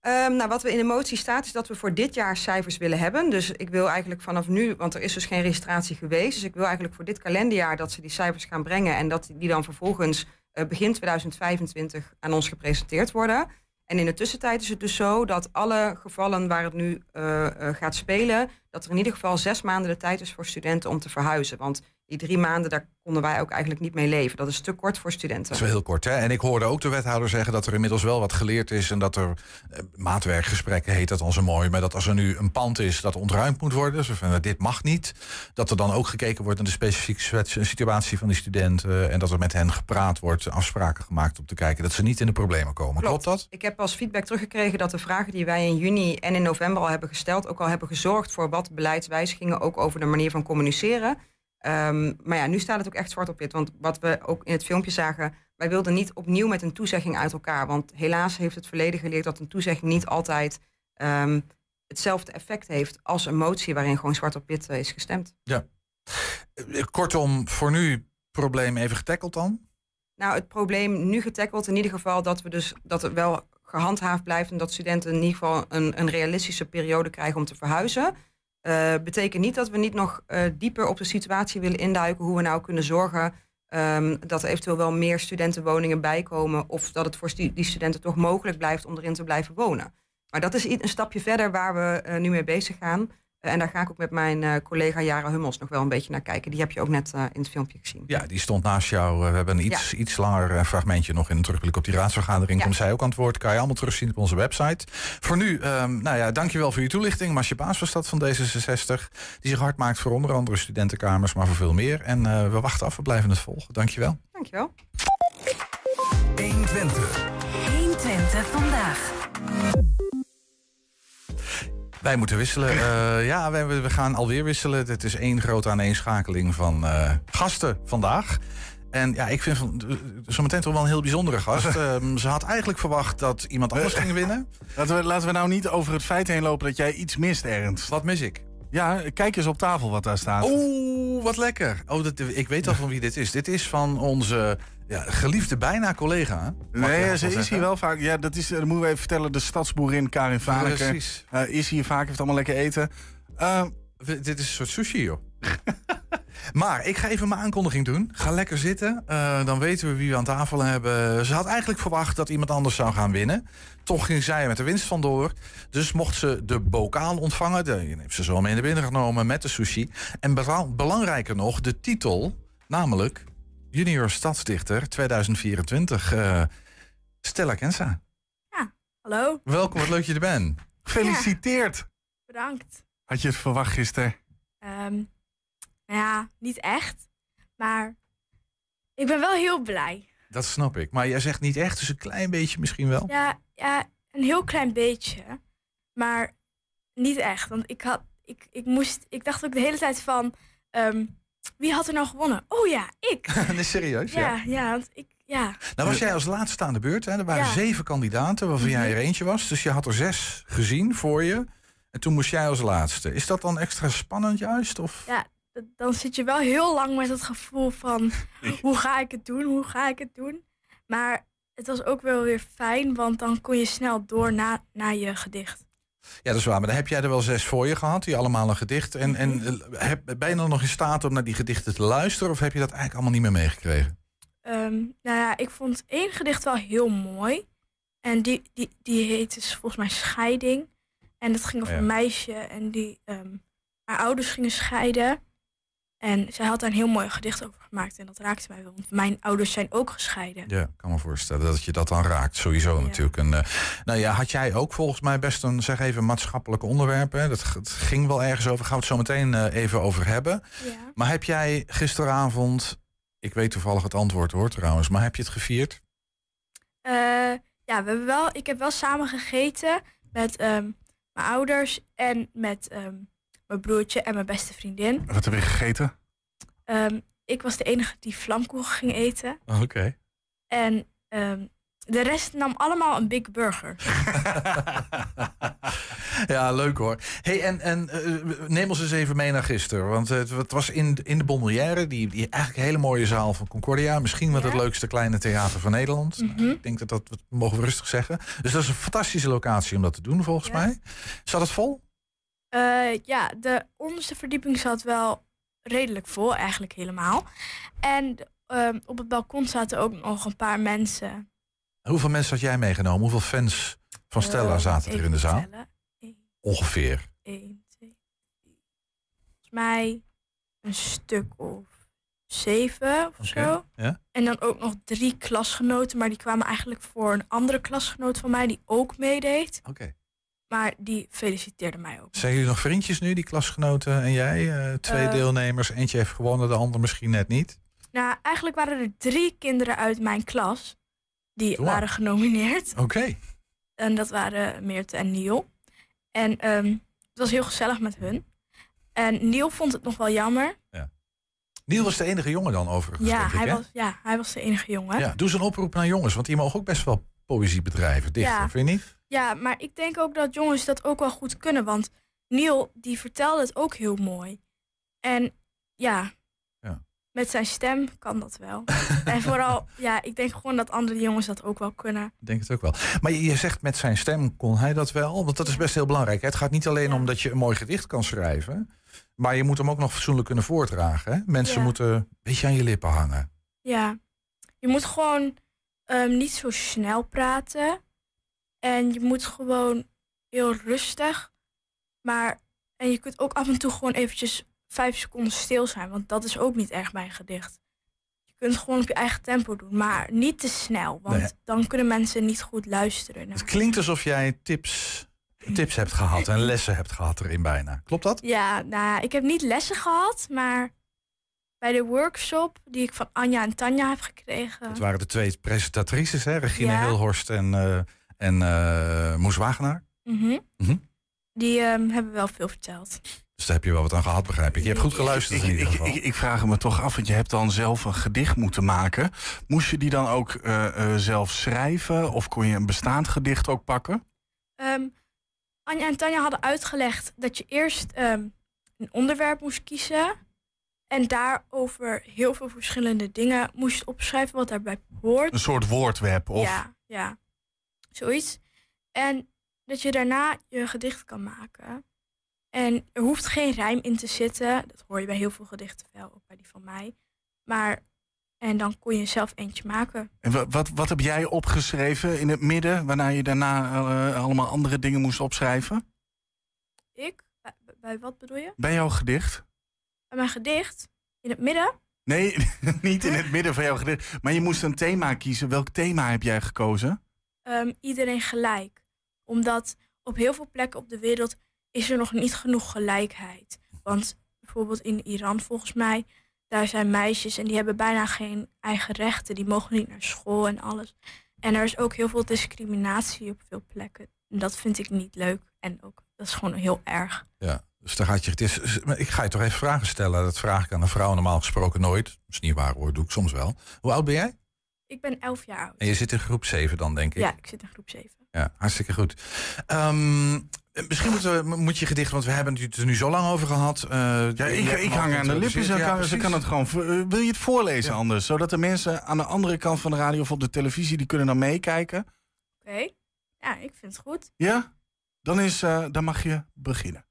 Ehm, nou, wat we in de motie staat is dat we voor dit jaar cijfers willen hebben. Dus ik wil eigenlijk vanaf nu, want er is dus geen registratie geweest. Dus ik wil eigenlijk voor dit kalenderjaar dat ze die cijfers gaan brengen. En dat die dan vervolgens eh, begin 2025 aan ons gepresenteerd worden. En in de tussentijd is het dus zo dat alle gevallen waar het nu eh, eh, gaat spelen, dat er in ieder geval zes maanden de tijd is voor studenten om te verhuizen. Want die drie maanden, daar konden wij ook eigenlijk niet mee leven. Dat is te kort voor studenten. Dat is wel heel kort. Hè? En ik hoorde ook de wethouder zeggen dat er inmiddels wel wat geleerd is. En dat er eh, maatwerkgesprekken heet dat dan zo mooi. Maar dat als er nu een pand is dat ontruimd moet worden. Dus van, dit mag niet. Dat er dan ook gekeken wordt naar de specifieke situa- situatie van die studenten. En dat er met hen gepraat wordt, afspraken gemaakt om te kijken dat ze niet in de problemen komen. Klopt, dat? Ik heb als feedback teruggekregen dat de vragen die wij in juni en in november al hebben gesteld, ook al hebben gezorgd voor wat beleidswijzigingen, ook over de manier van communiceren. Ehm, maar ja, nu staat het ook echt zwart op wit. Want wat we ook in het filmpje zagen, wij wilden niet opnieuw met een toezegging uit elkaar. Want helaas heeft het verleden geleerd dat een toezegging niet altijd ehm, hetzelfde effect heeft als een motie waarin gewoon zwart op wit eh, is gestemd. Ja. Eh, Kortom, voor nu probleem even getackeld dan? Nou, het probleem nu getackeld in ieder geval dat we dus dat het wel gehandhaafd blijft en dat studenten in ieder geval een, een realistische periode krijgen om te verhuizen. Eh, betekent niet dat we niet nog eh, dieper op de situatie willen induiken hoe we nou kunnen zorgen ehm, dat er eventueel wel meer studentenwoningen bijkomen of dat het voor die studenten toch mogelijk blijft om erin te blijven wonen. Maar dat is een stapje verder waar we eh, nu mee bezig gaan. En daar ga ik ook met mijn eh, collega Jara Hummels nog wel een beetje naar kijken. Die heb je ook net eh, in het filmpje gezien. Ja, die stond naast jou. Eh, We hebben een iets, iets langer fragmentje nog in een terugblik op die raadsvergadering. Ja. Komt zij ook aan het woord. Kan je allemaal terugzien op onze website. Voor nu, ehm, nou ja, dankjewel voor je toelichting. Masje Baas was dat van D66. Die zich hard maakt voor onder andere studentenkamers, maar voor veel meer. En eh, we wachten af, we blijven het volgen. Dankjewel. Dankjewel. 120. 120 vandaag. Wij moeten wisselen. Eh, ja, we, we gaan alweer wisselen. Het is één grote aaneenschakeling van eh, gasten vandaag. En ja, ik vind van, eh, zometeen toch wel een heel bijzondere gast. Ehm, ze had eigenlijk verwacht dat iemand anders ging winnen. Laten we, laten we nou niet over het feit heen lopen dat jij iets mist, Ernst. Wat mis ik? Ja, kijk eens op tafel wat daar staat. Oeh, wat lekker. Oh, dat, ik weet al van wie dit is. Dit is van onze ja, geliefde bijna collega. Nee, ze is hier wel vaak. Ja, dat is, dat moeten we even vertellen. De stadsboerin Karin Vaneke. Precies. eh, is hier vaak, heeft allemaal lekker eten. Eh, Dit is een soort sushi, joh. maar ik ga even mijn aankondiging doen. Ga lekker zitten. Eh, dan weten we wie we aan tafel hebben. Ze had eigenlijk verwacht dat iemand anders zou gaan winnen. Toch ging zij met de winst vandoor. Dus mocht ze de bokaal ontvangen. Die heeft ze zo mee naar binnen genomen met de sushi. En bela- belangrijker nog, de titel. Namelijk Junior Stadsdichter 2024. Eh, Stella Kensa. Hallo, Welkom, wat leuk dat je er bent. gefeliciteerd. bedankt. Had je het verwacht gisteren? Ehm, nou ja, niet echt. Maar ik ben wel heel blij. Dat snap ik. Maar jij zegt niet echt, dus een klein beetje misschien wel. Ja, ja een heel klein beetje. Maar niet echt. Want ik had. Ik, ik moest. Ik dacht ook de hele tijd van. ehm, wie had er nou gewonnen? Oh ja, ik. nee, serieus? ja, ja, want ik. Ja. Nou was jij als laatste aan de beurt. Hè? Er waren Ja. zeven kandidaten, waarvan Mhm. jij er eentje was. Dus je had er zes gezien voor je. En toen moest jij als laatste. Is dat dan extra spannend juist? Of? Ja, dan zit je wel heel lang met het gevoel van hoe ga ik het doen, hoe ga ik het doen. Maar het was ook wel weer fijn, want dan kon je snel door na, naar je gedicht. Ja, dat is waar. Maar dan heb jij er wel zes voor je gehad, die allemaal een gedicht. En, en Mhm. eh, heb, ben je dan nog in staat om naar die gedichten te luisteren? Of heb je dat eigenlijk allemaal niet meer meegekregen? Ehm, nou ja, ik vond één gedicht wel heel mooi. En die, die, die heet dus volgens mij Scheiding. En dat ging over Ja. een meisje en die ehm, haar ouders gingen scheiden. En zij had daar een heel mooi gedicht over gemaakt. En dat raakte mij wel, want mijn ouders zijn ook gescheiden. Ja, ik kan me voorstellen dat je dat dan raakt. Sowieso natuurlijk. En, eh, nou ja, had jij ook volgens mij best een, zeg even, maatschappelijk onderwerp. Hè? Dat, ging wel ergens over. Gaan we het zo meteen eh, even over hebben. Ja. Maar heb jij gisteravond, ik weet toevallig het antwoord hoor trouwens, maar heb je het gevierd? Eh, ja, we hebben wel, ik heb wel samen gegeten met ehm, mijn ouders en met ehm, mijn broertje en mijn beste vriendin. Wat heb je gegeten? Ehm, ik was de enige die vlamkoeken ging eten. Oké. En ehm, de rest nam allemaal een Big Burger. Ja, leuk hoor. Hey, en, en eh, neem ons eens even mee naar gisteren. Want het, het was in, in de Bonbonnière, die, die eigenlijk hele mooie zaal van Concordia. Misschien wel het leukste kleine theater van Nederland. Mhm. Ik denk dat dat dat mogen we rustig zeggen. Dus dat is een fantastische locatie om dat te doen, volgens mij. Zat het vol? Eh, ja, de onderste verdieping zat wel redelijk vol, eigenlijk helemaal. En ehm, op het balkon zaten ook nog een paar mensen. Hoeveel mensen had jij meegenomen? Hoeveel fans van Stella Eh, zaten er in de zaal? tellen. Ongeveer. 1, 2, 3. Volgens mij een stuk of zeven of zo. Ja? En dan ook nog drie klasgenoten, maar die kwamen eigenlijk voor een andere klasgenoot van mij die ook meedeed. Oké. Maar die feliciteerde mij ook. Zijn jullie nog vriendjes nu, die klasgenoten en jij? Eh, twee Eh. deelnemers. Eentje heeft gewonnen, de ander misschien net niet. Nou, eigenlijk waren er drie kinderen uit mijn klas die waren genomineerd. Oké. En dat waren Meerte en Niel. En ehm, het was heel gezellig met hun. En Niel vond het nog wel jammer. Niel was de enige jongen dan overigens, Ja ik, hij, hè? was, ja, hij was de enige jongen. Ja, doe eens een oproep naar jongens, want die mogen ook best wel poëzie bedrijven, dichter, Ja. vind je niet? Ja, maar ik denk ook dat jongens dat ook wel goed kunnen. Want Neil, die vertelde het ook heel mooi. En ja, Ja. met zijn stem kan dat wel. en vooral, ja, ik denk gewoon dat andere jongens dat ook wel kunnen. Ik denk het ook wel. Maar je, zegt met zijn stem kon hij dat wel, want dat is best heel belangrijk. hè? Het gaat niet alleen om dat je een mooi gedicht kan schrijven, maar je moet hem ook nog fatsoenlijk kunnen voordragen. Hè? Mensen Ja. moeten een beetje aan je lippen hangen. Ja, je moet gewoon ehm, niet zo snel praten. En je moet gewoon heel rustig. Maar, en je kunt ook af en toe gewoon eventjes vijf seconden stil zijn. Want dat is ook niet erg bij een gedicht. Je kunt het gewoon op je eigen tempo doen. Maar niet te snel. Want Nee. dan kunnen mensen niet goed luisteren. naar. Het klinkt alsof jij tips, tips hebt gehad en lessen hebt gehad erin bijna. Klopt dat? Ja, nou ja, ik heb niet lessen gehad. Maar bij de workshop die ik van Anja en Tanja heb gekregen. Het waren de twee presentatrices, hè? Regina Ja. Hilhorst en, eh en eh, Moes Wagenaar. Mhm. Mhm. Die ehm, hebben wel veel verteld. Dus daar heb je wel wat aan gehad, begrijp ik. Je hebt goed geluisterd Ik, in ieder ik, geval. ik, ik vraag me toch af, want je hebt dan zelf een gedicht moeten maken. Moest je die dan ook eh, eh, zelf schrijven? Of kon je een bestaand gedicht ook pakken? Ehm, Anja en Tanja hadden uitgelegd dat je eerst ehm, een onderwerp moest kiezen. En daarover heel veel verschillende dingen moest opschrijven wat daarbij hoort. Een soort woordweb? Of... Ja, ja, zoiets. En dat je daarna je gedicht kan maken. En er hoeft geen rijm in te zitten. Dat hoor je bij heel veel gedichten wel, ook bij die van mij. Maar, en dan kon je zelf eentje maken. En wa- wat, wat heb jij opgeschreven in het midden, waarna je daarna eh, allemaal andere dingen moest opschrijven? Ik? Bij, bij wat bedoel je? Bij jouw gedicht? Bij mijn gedicht? In het midden? Nee, niet in het midden van jouw gedicht. Maar je moest een thema kiezen. Welk thema heb jij gekozen? Ehm, iedereen gelijk. Omdat op heel veel plekken op de wereld is er nog niet genoeg gelijkheid. Want bijvoorbeeld in Iran volgens mij, daar zijn meisjes en die hebben bijna geen eigen rechten. Die mogen niet naar school en alles. En er is ook heel veel discriminatie op veel plekken. En dat vind ik niet leuk. En ook, dat is gewoon heel erg. Ja, dus daar gaat je. Het is, ik ga je toch even vragen stellen. Dat vraag ik aan een vrouw normaal gesproken nooit. Dat is niet waar hoor, doe ik soms wel. Hoe oud ben jij? Ik ben 11 jaar oud. En je zit in groep 7 dan, denk ik? Ja, ik zit in groep 7. Ja, hartstikke goed. Ehm, misschien moet, we, moet je gedicht, want we hebben het er nu zo lang over gehad. eh, Ja, ik, ik hang aan de lippen. Ze. Ja, kan, ze kan het gewoon. eh, Wil je het voorlezen anders? Zodat de mensen aan de andere kant van de radio of op de televisie... die kunnen dan meekijken. Oké. Ja, ik vind het goed. Ja? Dan, is, eh, dan mag je beginnen.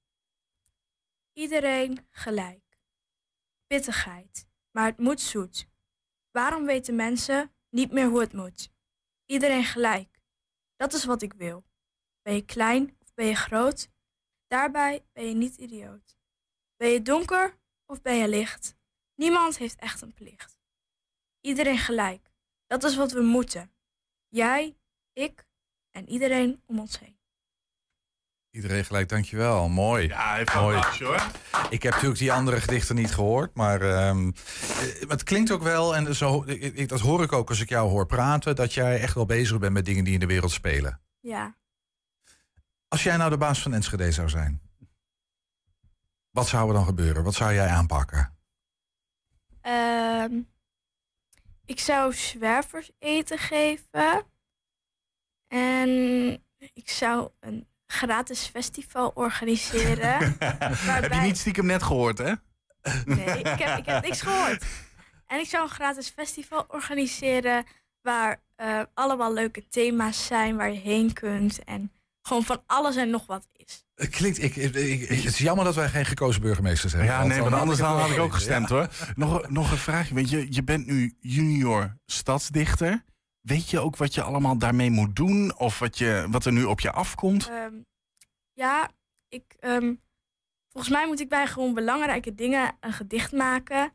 Iedereen gelijk. Pittigheid, maar het moet zoet. Waarom weten mensen niet meer hoe het moet? Iedereen gelijk. Dat is wat ik wil. Ben je klein of ben je groot? Daarbij ben je niet idioot. Ben je donker of ben je licht? Niemand heeft echt een plicht. Iedereen gelijk. Dat is wat we moeten. Jij, ik en iedereen om ons heen. Iedereen gelijk, dankjewel. Mooi. Ja, even Mooi. hoor. Ik heb natuurlijk die andere gedichten niet gehoord, maar ehm, eh, het klinkt ook wel, en zo, ik, ik- dat hoor ik ook als ik jou hoor praten, dat jij echt wel bezig bent met dingen die in de wereld spelen. Ja. Als jij nou de baas van Enschede zou zijn, wat zou er dan gebeuren? Wat zou jij aanpakken? Ehm, ik zou zwervers eten geven. En ik zou een gratis festival organiseren. Heb je niet stiekem net gehoord, hè? Nee, ik heb, ik heb niks gehoord. En ik zou een gratis festival organiseren waar eh, allemaal leuke thema's zijn waar je heen kunt. En gewoon van alles en nog wat is. Het klinkt, ik, ik, ik- het is jammer dat wij geen gekozen burgemeesters hebben. Ja, nee, want anders dan had ik ook gestemd, hoor. Nog, nog een vraagje. Weet je, je bent nu junior stadsdichter. Weet je ook wat je allemaal daarmee moet doen? Of wat, je, wat er nu op je afkomt? Ehm, ja, ik, ehm, volgens mij moet ik bij gewoon belangrijke dingen een gedicht maken.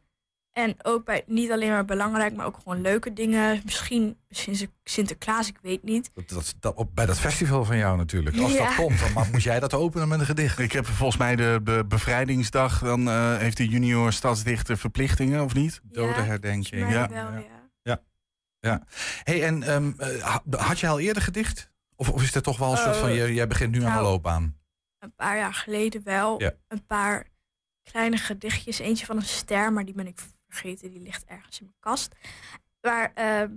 En ook bij niet alleen maar belangrijk, maar ook gewoon leuke dingen. Misschien Sinter- Sinterklaas, ik weet niet. Dat, dat, dat- op, bij dat festival van jou natuurlijk. Als Ja. dat komt, dan mag- moet jij dat openen met een gedicht. Ik heb volgens mij de be- bevrijdingsdag. Dan eh, heeft de junior stadsdichter verplichtingen, of niet? Dodenherdenking. Mij Ja. wel, ja. Ja. Hey, en ehm, eh, ha- had je al eerder gedicht? Of, of is het toch wel een soort van, Eh, jij begint nu aan de nou, loopbaan? Een paar jaar geleden wel. Ja. Een paar kleine gedichtjes. Eentje van een ster, maar die ben ik vergeten. Die ligt ergens in mijn kast. Maar ehm,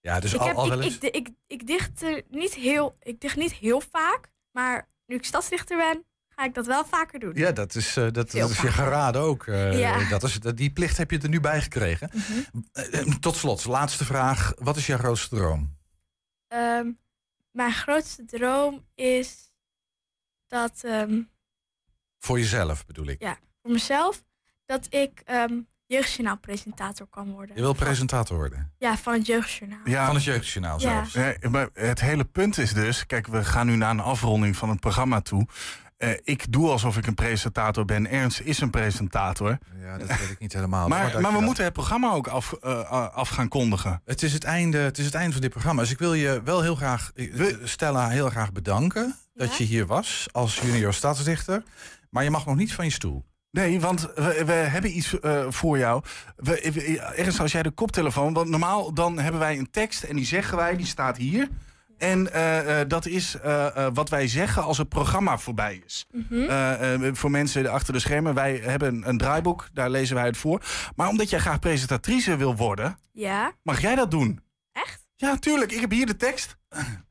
Ja, dus ik, al, heb, al ik, wel eens... ik, ik, ik, dicht er niet heel, ik dicht niet heel vaak. Maar nu ik stadsdichter ben, ga ik dat wel vaker doen. Ja, dat is, eh, dat, is je geraden ook. eh, Ja. dat is, dat- die plicht heb je er nu bij gekregen. Mhm. Eh, tot slot, laatste vraag. Wat is jouw grootste droom? Ehm, mijn grootste droom is dat, ehm, Voor jezelf bedoel ik. ja, voor mezelf, dat ik ehm jeugdjournaal presentator kan worden. Je wil presentator worden. Ja, van het jeugdjournaal. Van het jeugdjournaal Ja. zelfs. Ja, maar het hele punt is dus, kijk, we gaan nu naar een afronding van het programma toe. Eh, ik doe alsof ik een presentator ben. Ernst is een presentator. Ja, dat weet ik niet helemaal. Maar, maar we moeten het programma ook af, eh, af gaan kondigen. Het is het, einde, het is het einde van dit programma. Dus ik wil je wel heel graag, eh, Stella, heel graag bedanken dat je hier was als junior stadsdichter. Maar je mag nog niet van je stoel. Nee, want we, we hebben iets eh, voor jou. We, we- ergens als jij de koptelefoon... Want normaal dan hebben wij een tekst en die zeggen wij, die staat hier. En eh, eh, dat is eh, eh, wat wij zeggen als het programma voorbij is. Mhm. Eh, eh, voor mensen achter de schermen, wij hebben een, een draaiboek, daar lezen wij het voor. Maar omdat jij graag presentatrice wil worden, Ja, mag jij dat doen. Echt? Ja, tuurlijk. Ik heb hier de tekst.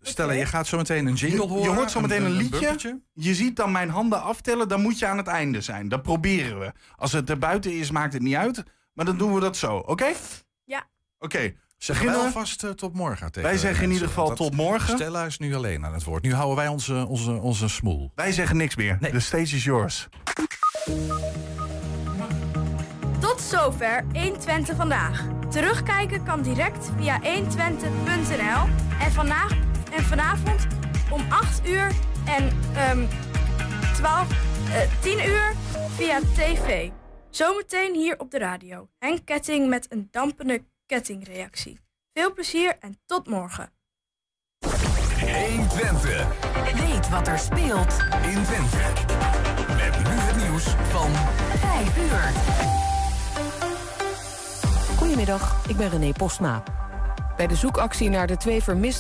Stella, je gaat zo meteen een jingle horen. je hoort zo meteen een, liedje. je ziet dan mijn handen aftellen, dan moet je aan het einde zijn. Dat proberen we. Als het er buiten is, maakt het niet uit. Maar dan doen we dat zo, oké? Ja. Oké. Beginnen wel we? vast eh, tot morgen tegen Wij zeggen in ieder geval tot morgen. Stella is nu alleen aan het woord. Nu houden wij onze, onze, onze smoel. Wij zeggen niks meer. De stage is yours. tot zover 120 vandaag. Terugkijken kan direct via 120.nl en, vandaag, en vanavond om 8 uur en ehm 12, eh, 10 uur via tv. Zometeen hier op de radio. Henk Ketting met een dampende kettingreactie. Veel plezier en tot morgen. 120. Weet wat er speelt in Twente. Met nu het nieuws van 5 uur. Goedemiddag, ik ben René Postma. Bij de zoekactie naar de twee vermiste